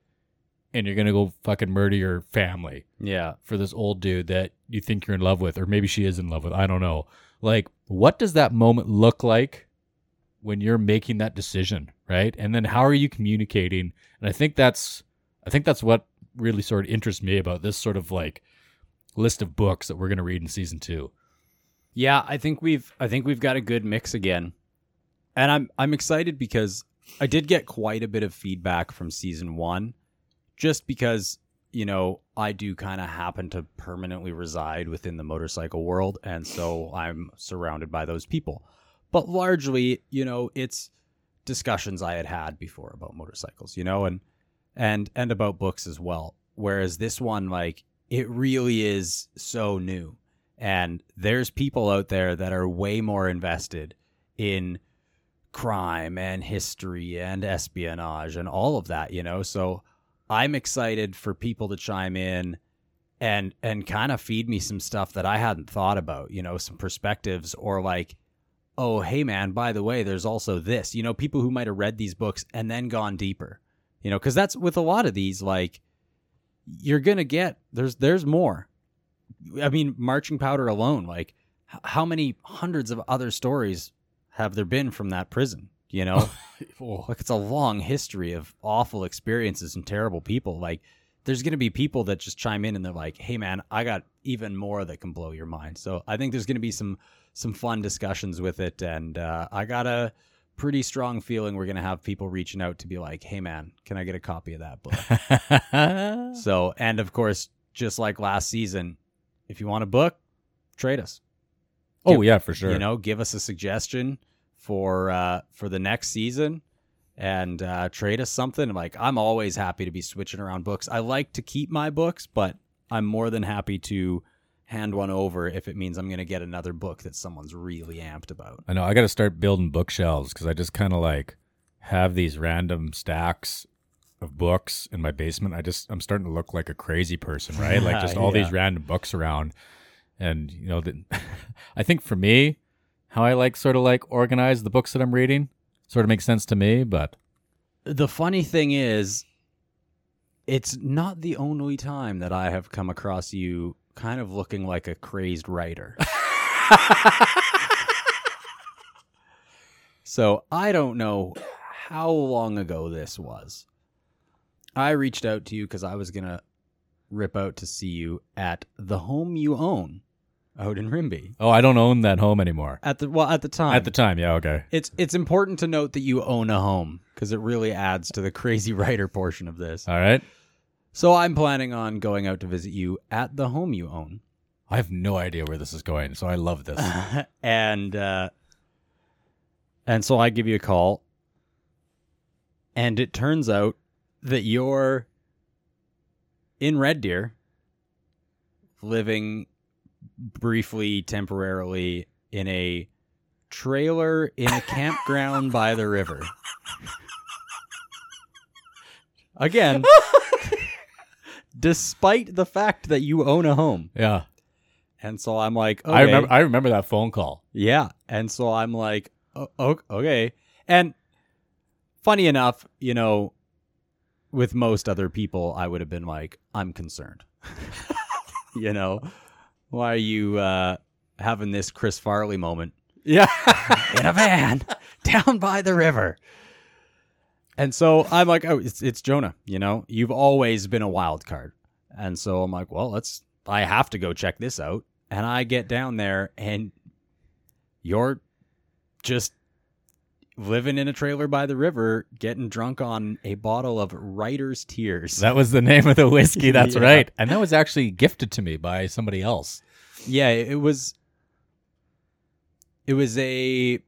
and you're gonna go fucking murder your family Yeah. for this old dude that you think you're in love with, or maybe she is in love with. I don't know. Like, what does that moment look like when you're making that decision, right? And then how are you communicating? And I think that's, I think that's what really sort of interests me about this sort of like list of books that we're gonna read in season two. Yeah, I think we've I think we've got a good mix again. And I'm I'm excited because I did get quite a bit of feedback from season 1 just because, you know, I do kind of happen to permanently reside within the motorcycle world and so I'm surrounded by those people. But largely, you know, it's discussions I had had before about motorcycles, you know, and and and about books as well. Whereas this one like it really is so new and there's people out there that are way more invested in crime and history and espionage and all of that you know? So i'm excited for people to chime in and and kind of feed me some stuff that i hadn't thought about you know some perspectives or like oh hey man by the way there's also this you know people who might have read these books and then gone deeper you know? Because that's with a lot of these like you're gonna get there's there's more. I mean, Marching Powder alone, like, how many hundreds of other stories have there been from that prison? You know, like it's a long history of awful experiences and terrible people. Like, there's going to be people that just chime in and they're like, "Hey, man, I got even more that can blow your mind." So I think there's going to be some some fun discussions with it, and uh, I got a pretty strong feeling we're gonna have people reaching out to be like, "Hey, man, can I get a copy of that book?" so, and of course, just like last season, if you want a book, trade us. oh yeah, for sure. You know, give us a suggestion for uh, for the next season and uh, trade us something. Like I'm always happy to be switching around books. I like to keep my books, but I'm more than happy to hand one over if it means I'm going to get another book that someone's really amped about. I know I got to start building bookshelves because I just kind of like have these random stacks of books in my basement. I just I'm starting to look like a crazy person, right? like just all Yeah. these random books around, and you know that I think for me, how I like sort of like organize the books that I'm reading sort of makes sense to me. But The funny thing is, it's not the only time that I have come across you kind of looking like a crazed writer. so I don't know how long ago this was. I reached out to you because I was going to rip out to see you at the home you own out in Rimbey. oh, I don't own that home anymore. At the well, at the time, At the time, yeah, okay. it's it's important to note that you own a home because it really adds to the crazy writer portion of this. All right. So I'm planning on going out to visit you at the home you own, I have no idea where this is going, so I love this. and uh, and so I give you a call, and it turns out that you're in Red Deer, living briefly, temporarily in a trailer in a campground by the river. Again, despite the fact that you own a home. yeah, And so I'm like, okay. I remember. I remember that phone call. Yeah. And so I'm like, "O- o- okay. And funny enough, you know, with most other people, I would have been like, I'm concerned. you know, why are you uh, having this Chris Farley moment Yeah. in a van down by the river? And so I'm like, oh, it's, it's Jonah. You know, you've always been a wild card. And so I'm like, well, let's, I have to go check this out. And I get down there and you're just living in a trailer by the river, getting drunk on a bottle of writer's tears. That was the name of the whiskey. That's Yeah. right. And that was actually gifted to me by somebody else. yeah, it was, it was a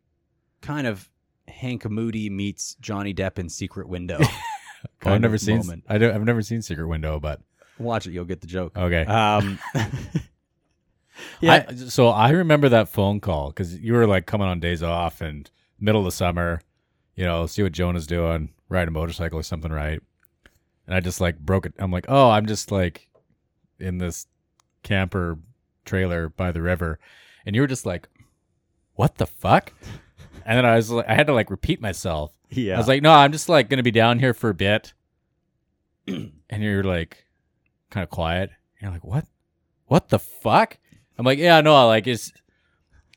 kind of Hank Moody meets Johnny Depp in Secret Window. I've never seen. moment. I don't, I've never seen Secret Window, but Watch it, you'll get the joke. okay. Um, yeah, I, so I remember that phone call because you were like coming on days off and middle of the summer, you know, see what Jonah's doing, ride a motorcycle or something, right? And I just like broke it. I'm like, oh, I'm just like in this camper trailer by the river, and you were just like, what the fuck? And then I was like, I had to like repeat myself. yeah. I was like, no, I'm just like gonna be down here for a bit. and you're like kind of quiet. You're like, what? What the fuck? I'm like, yeah, no, like it's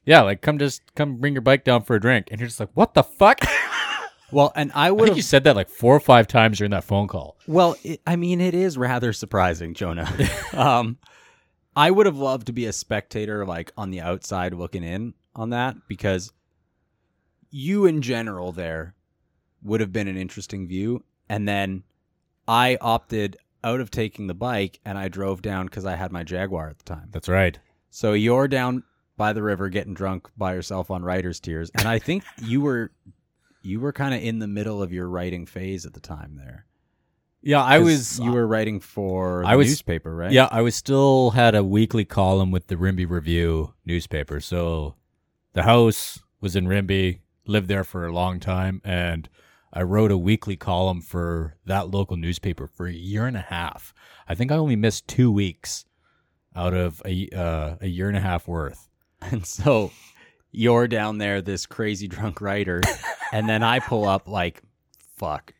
yeah, like come just come bring your bike down for a drink. And you're just like, what the fuck? well, and I I would think have you said that like four or five times during that phone call. Well, it, I mean, it is rather surprising, Jonah. um, I would have loved to be a spectator, like on the outside looking in on that, because you in general there would have been an interesting view. And then I opted out of taking the bike and I drove down because I had my Jaguar at the time. That's right. So you're down by the river getting drunk by yourself on writer's tears. And I think you were. You were kind of in the middle of your writing phase at the time there. Yeah, I was You were writing for the I was- newspaper, right? Yeah, I was still had a weekly column with the Rimbey Review newspaper. So the house was in Rimbey, lived there for a long time, and I wrote a weekly column for that local newspaper for a year and a half. I think I only missed two weeks out of a uh, a year and a half worth. And so you're down there, this crazy drunk writer, and then I pull up like, fuck,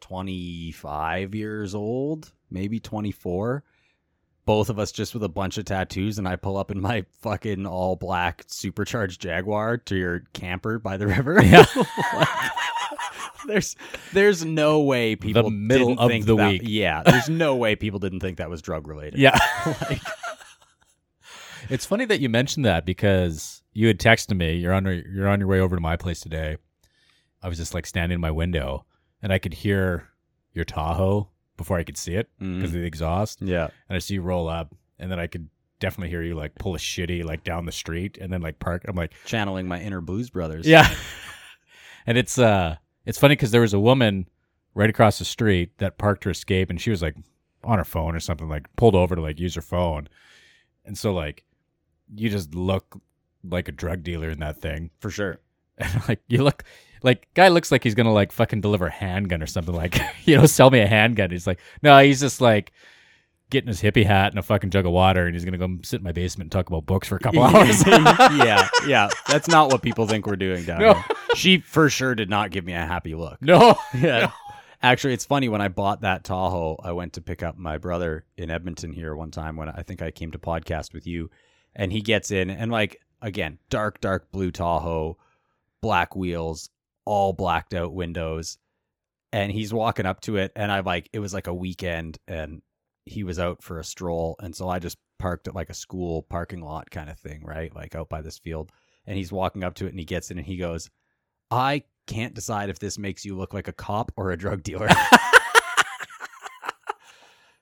25 years old, maybe 24. Both of us just with a bunch of tattoos, and I pull up in my fucking all black supercharged Jaguar to your camper by the river. Yeah. Like, there's there's no way people middle didn't of think the that- week. Yeah, there's no way people didn't think that was drug related. Yeah. like, It's funny that you mentioned that because you had texted me. You're on your- you're on your way over to my place today, I was just like standing in my window and I could hear your Tahoe before I could see it because Mhm. of the exhaust. Yeah. And I see you roll up and then I could definitely hear you like pull a shitty like down the street and then like park. I'm like, Channeling my inner Blues Brothers. yeah. and it's uh it's funny because there was a woman right across the street that parked her escape and she was like on her phone or something, like pulled over to like use her phone. And so like you just look like a drug dealer in that thing. For sure. And like you look like guy looks like he's gonna like fucking deliver a handgun or something like you know, sell me a handgun. He's like, no, he's just like getting his hippie hat and a fucking jug of water and he's gonna go sit in my basement and talk about books for a couple hours. yeah, yeah. That's not what people think we're doing down No. here. She for sure did not give me a happy look. no. Yeah. Actually, it's funny when I bought that Tahoe, I went to pick up my brother in Edmonton here one time when I think I came to podcast with you, and he gets in and like again, dark, dark blue Tahoe, black wheels, all blacked out windows, and he's walking up to it, and I like it was like a weekend, and he was out for a stroll, and so I just parked at like a school parking lot kind of thing, right, like out by this field, and he's walking up to it, and he gets in, and he goes, I can't decide if this makes you look like a cop or a drug dealer.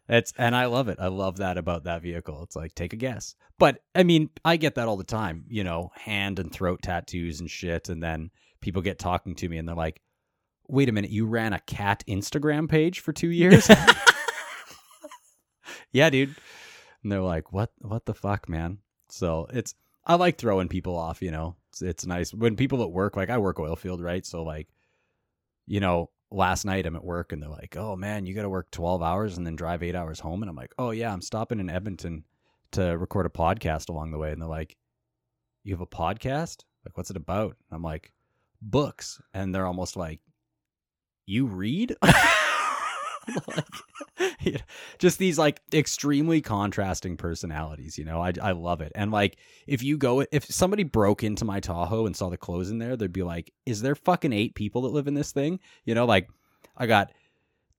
It's and I love it. I love that about that vehicle. It's like take a guess. But I mean, I get that all the time, you know, hand and throat tattoos and shit and then people get talking to me and they're like, "Wait a minute, you ran a cat Instagram page for 2 years?" yeah, dude. And they're like, "What what the fuck, man?" So, it's I like throwing people off, you know. It's, it's nice when people at work, like I work oil field, right? So like you know, last night I'm at work and they're like, "Oh man, you got to work 12 hours and then drive 8 hours home." And I'm like, "Oh yeah, I'm stopping in Edmonton to record a podcast along the way." And they're like, "You have a podcast? Like what's it about?" And I'm like, "Books." And they're almost like, "You read?" like, you know, just these like extremely contrasting personalities, you know. I I love it. And like if you go if somebody broke into my Tahoe and saw the clothes in there, they'd be like, "Is there fucking eight people that live in this thing?" You know, like I got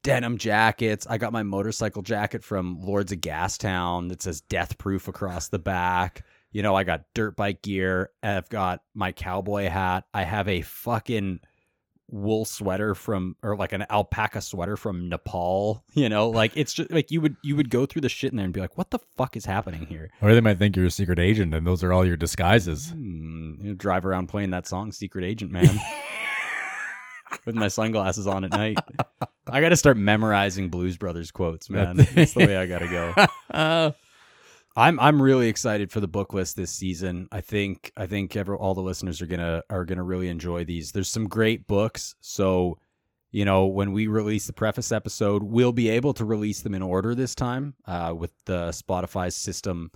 denim jackets. I got my motorcycle jacket from Lords of Gastown that says death proof across the back. You know, I got dirt bike gear. I've got my cowboy hat. I have a fucking wool sweater from or like an alpaca sweater from Nepal, you know? Like it's just like you would you would go through the shit in there and be like, "What the fuck is happening here?" Or they might think you're a secret agent and those are all your disguises. Hmm, you know, drive around playing that song Secret Agent Man. With my sunglasses on at night. I got to start memorizing Blues Brothers quotes, man. That's the way I got to go. I'm I'm really excited for the book list this season. I think I think every, all the listeners are gonna are gonna really enjoy these. There's some great books, so you know when we release the preface episode, we'll be able to release them in order this time. Uh, with the Spotify system,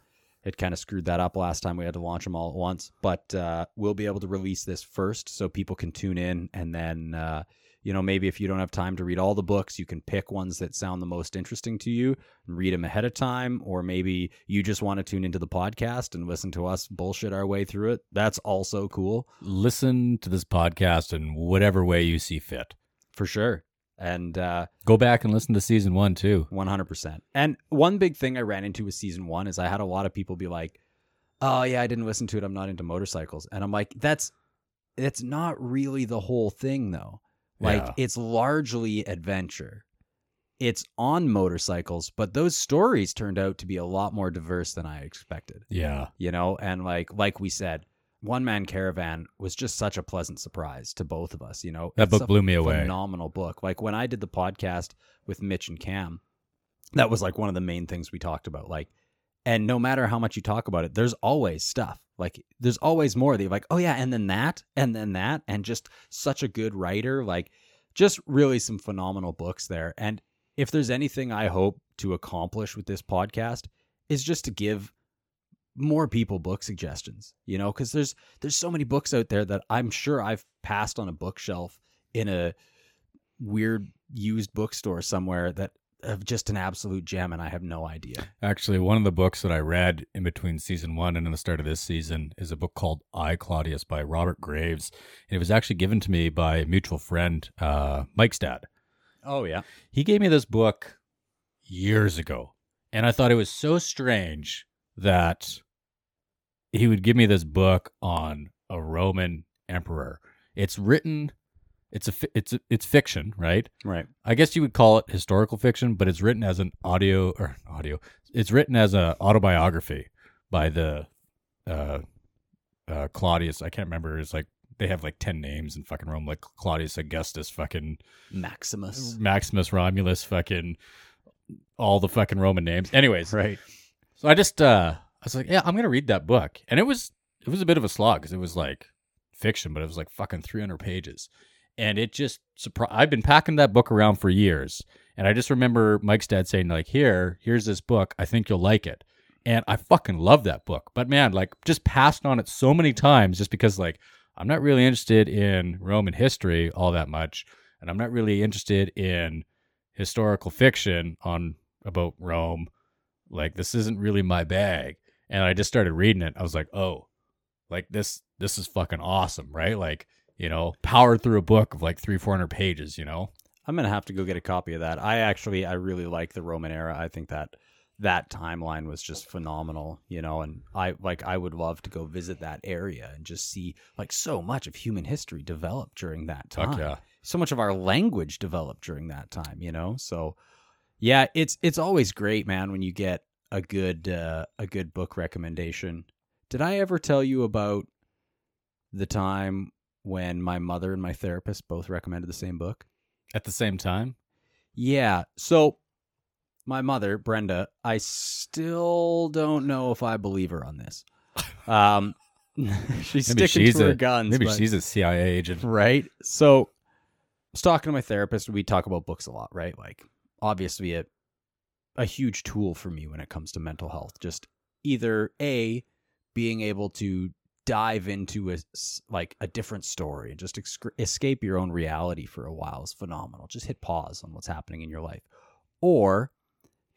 it kind of screwed that up last time. We had to launch them all at once, but uh, we'll be able to release this first, so people can tune in, and then uh, you know maybe if you don't have time to read all the books, you can pick ones that sound the most interesting to you and read them ahead of time, or maybe you just want to tune into the podcast and listen to us bullshit our way through it. That's also cool listen to this podcast in whatever way you see fit. for sure. And uh, Go back and listen to season one too. 100%. And one big thing I ran into with season one is I had a lot of people be like, oh, yeah, I didn't listen to it. I'm not into motorcycles. And I'm like, that's. It's not really the whole thing, though. Like, Yeah. it's largely adventure. It's on motorcycles, but those stories turned out to be a lot more diverse than I expected. Yeah. you know and like like we said one man caravan was just such a pleasant surprise to both of us you know That It's book blew me away. phenomenal book like when i did the podcast with mitch and cam that was like one of the main things we talked about like and no matter how much you talk about it there's always stuff like there's always more that you're like oh yeah and then that and then that and just such a good writer like just really some phenomenal books there. And if there's anything i hope to accomplish with this podcast is just to give more people book suggestions you know because there's there's so many books out there that i'm sure i've passed on a bookshelf in a weird used bookstore somewhere that have just an absolute gem and i have no idea Actually, one of the books that I read in between season one and in the start of this season is a book called I, Claudius by Robert Graves. And it was actually given to me by a mutual friend, uh, Mike's dad. oh yeah He gave me this book years ago. And I thought it was so strange that he would give me this book on a Roman emperor. It's written It's a it's a, it's fiction, right? Right. I guess you would call it historical fiction, but it's written as an audio or audio. It's written as a autobiography by the uh, uh, Claudius. I can't remember. It's like they have like ten names in fucking Rome, like Claudius Augustus, fucking Maximus. Maximus Romulus, fucking all the fucking Roman names. Anyways, Right. so I just uh I was like, yeah, I'm gonna read that book, and it was it was a bit of a slog because it was like fiction, but it was like fucking 300 pages, and it just surprised. I've been packing that book around for years, and I just remember Mike's dad saying like, here, here's this book, I think you'll like it, and I fucking love that book. But man, like just passed on it so many times just because like I'm not really interested in Roman history all that much, and I'm not really interested in historical fiction on about Rome. Like this isn't really my bag. And I just started reading it. I was like, oh, like this this is fucking awesome, right? Like, you know, powered through a book of like three, four hundred pages, you know? I'm gonna have to go get a copy of that. I actually I really like the Roman era. I think that that timeline was just phenomenal, you know, and I like I would love to go visit that area and just see like so much of human history developed during that time. Yeah. So much of our language developed during that time, you know? So yeah, it's it's always great, man, when you get a good uh, a good book recommendation. Did I ever tell you about the time when my mother and my therapist both recommended the same book? At the same time. Yeah. So my mother, Brenda, I still don't know if I believe her on this. Um she's Maybe sticking she's to her a guns. maybe but- she's a CIA agent. right. So I was talking to my therapist. We talk about books a lot, right? Like obviously a a huge tool for me when it comes to mental health. Just either a being able to dive into a like a different story and just ex- escape your own reality for a while is phenomenal. Just hit pause on what's happening in your life, or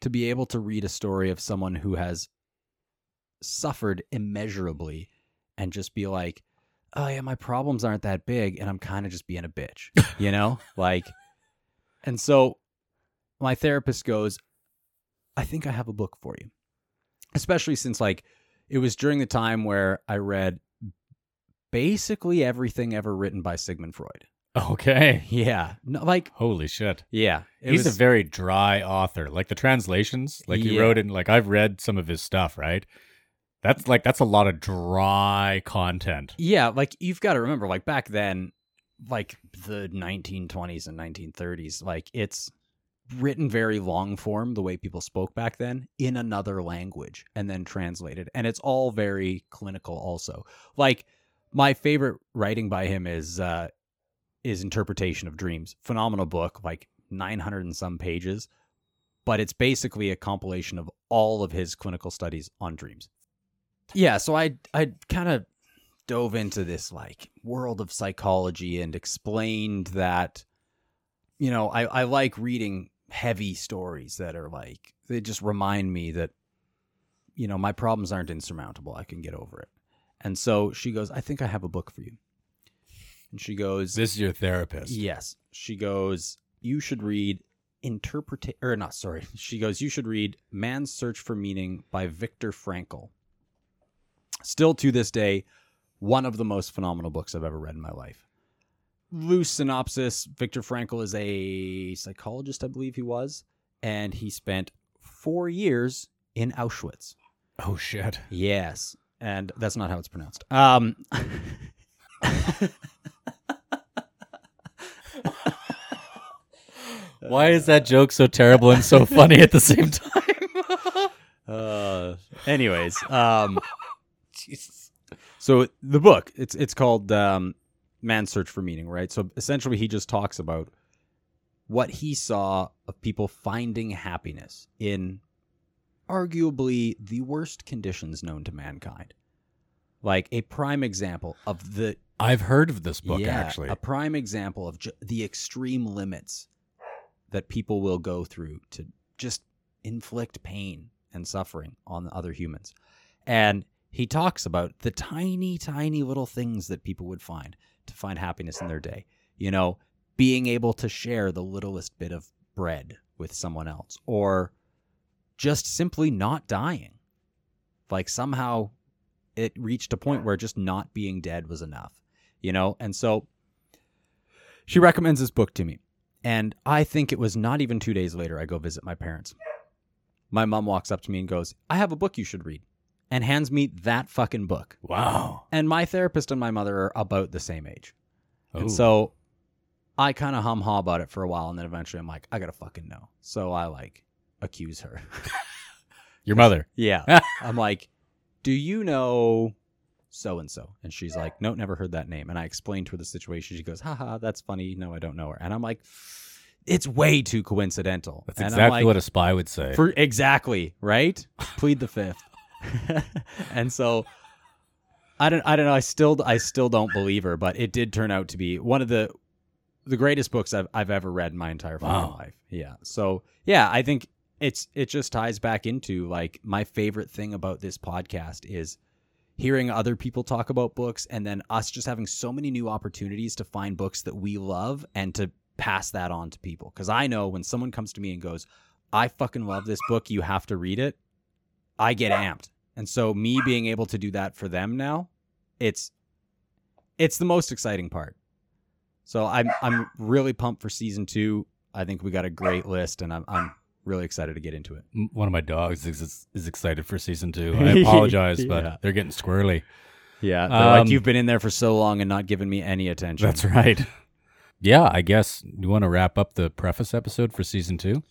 to be able to read a story of someone who has suffered immeasurably and just be like, oh yeah, my problems aren't that big, and I'm kind of just being a bitch, you know, like. And so, my therapist goes, I think I have a book for you, especially since like it was during the time where I read basically everything ever written by Sigmund Freud. Okay. Yeah, no, like Holy shit. yeah, He's was- a very dry author. Like the translations, like he wrote in like I've read some of his stuff, right? That's like that's a lot of dry content. Yeah, like you've got to remember, like back then, like the 1920s and 1930s, like it's written very long form, the way people spoke back then, in another language and then translated. And it's all very clinical, also. Like my favorite writing by him is uh, is Interpretation of Dreams. Phenomenal book, like 900 and some pages, but it's basically a compilation of all of his clinical studies on dreams. Yeah, so I I kind of dove into this like world of psychology and explained that you know I, I like reading heavy stories that are like they just remind me that you know my problems aren't insurmountable i can get over it and so she goes i think i have a book for you and she goes This is your therapist. Yes. She goes, you should read interpret or not, sorry. She goes, you should read Man's Search for Meaning by Viktor Frankl. Still to this day, one of the most phenomenal books I've ever read in my life. Loose synopsis Viktor Frankl is a psychologist, I believe he was, and he spent four years in Auschwitz. Oh shit. Yes. And that's not how it's pronounced. Um, Why is that joke so terrible and so funny at the same time? Uh, anyways, um, so the book it's it's called um, Man's Search for Meaning, right? So essentially, he just talks about what he saw of people finding happiness in arguably the worst conditions known to mankind. Like a prime example of the I've heard of this book yeah, actually. a prime example of ju- the extreme limits that people will go through to just inflict pain and suffering on other humans. And he talks about the tiny, tiny little things that people would find to find happiness in their day. You know, being able to share the littlest bit of bread with someone else, or just simply not dying. Like somehow it reached a point where just not being dead was enough, you know? And so she recommends this book to me. And I think it was not even two days later, I go visit my parents. My mom walks up to me and goes, I have a book you should read, and hands me that fucking book. Wow. And my therapist and my mother are about the same age. Ooh. And so I kind of hum ha about it for a while. And then eventually I'm like, I got to fucking know. So I like accuse her. Your mother. yeah. I'm like, do you know so and so? And she's like, no, never heard that name. And I explained to her the situation. She goes, haha, that's funny. No, I don't know her. And I'm like, it's way too coincidental. That's And exactly like, what a spy would say. for exactly right. Plead the fifth. and so I don't. I don't know. I still. I still don't believe her, but it did turn out to be one of the the greatest books I've I've ever read in my entire Wow. life. Yeah. So yeah, I think it's it just ties back into like my favorite thing about this podcast is hearing other people talk about books and then us just having so many new opportunities to find books that we love and to pass that on to people. Because i know when someone comes to me and goes i fucking love this book you have to read it i get amped. And so me being able to do that for them now it's it's the most exciting part. So i'm i'm really pumped for season two. I think we got a great list and i'm, I'm really excited to get into it One of my dogs is, is excited for season two. I apologize, but Yeah. they're getting squirrely. yeah they're like Um, you've been in there for so long and not given me any attention That's right. Yeah, I guess you want to wrap up the preface episode for season two?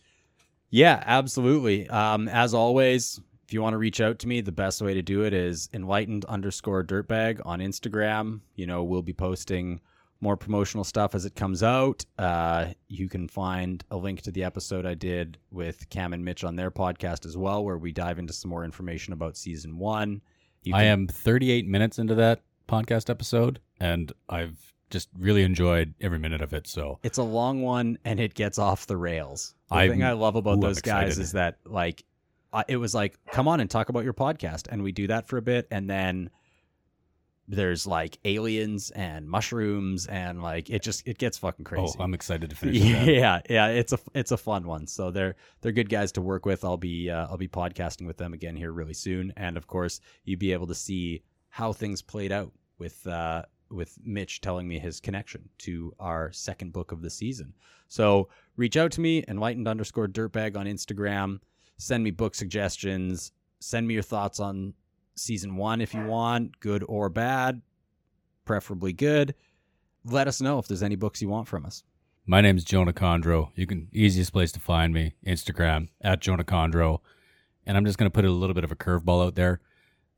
Yeah, absolutely. Um, as always, if you want to reach out to me, the best way to do it is enlightened underscore dirtbag on Instagram. You know, we'll be posting more promotional stuff as it comes out. Uh, you can find a link to the episode I did with Cam and Mitch on their podcast as well, where we dive into some more information about season one. You I am 38 minutes into that podcast episode, and I've just really enjoyed every minute of it. So It's a long one and it gets off the rails. The I'm- thing I love about ooh, those guys is that like I, it was like come on and talk about your podcast and we do that for a bit and then there's like aliens and mushrooms and like it just it gets fucking crazy. oh, I'm excited to finish that. yeah, yeah, it's a it's a fun one. So they're they're good guys to work with. I'll be uh, I'll be podcasting with them again here really soon, and of course you'll be able to see how things played out with uh, with Mitch telling me his connection to our second book of the season. So reach out to me, enlightened underscore dirtbag on Instagram. Send me book suggestions. Send me your thoughts on season one if you want, good or bad, preferably good. Let us know if there's any books you want from us. My name is Jonah Kondro. You can easiest place to find me, Instagram at Jonah Kondro. And I'm just gonna put a little bit of a curveball out there.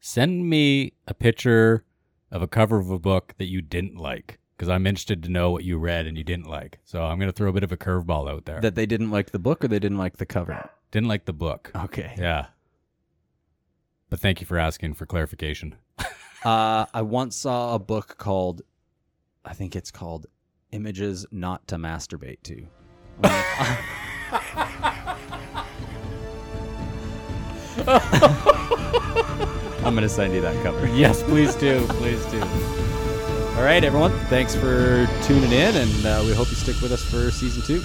Send me a picture of a cover of a book that you didn't like. Because I'm interested to know what you read and you didn't like. So I'm gonna throw a bit of a curveball out there. That they didn't like the book or they didn't like the cover. didn't like the book. Okay. Yeah. But thank you for asking for clarification. Uh, I once saw a book called, I think it's called Images Not to Masturbate To. I'm going to send you that cover. Yes, please do. Please do. All right, everyone. Thanks for tuning in, and uh, we hope you stick with us for season two.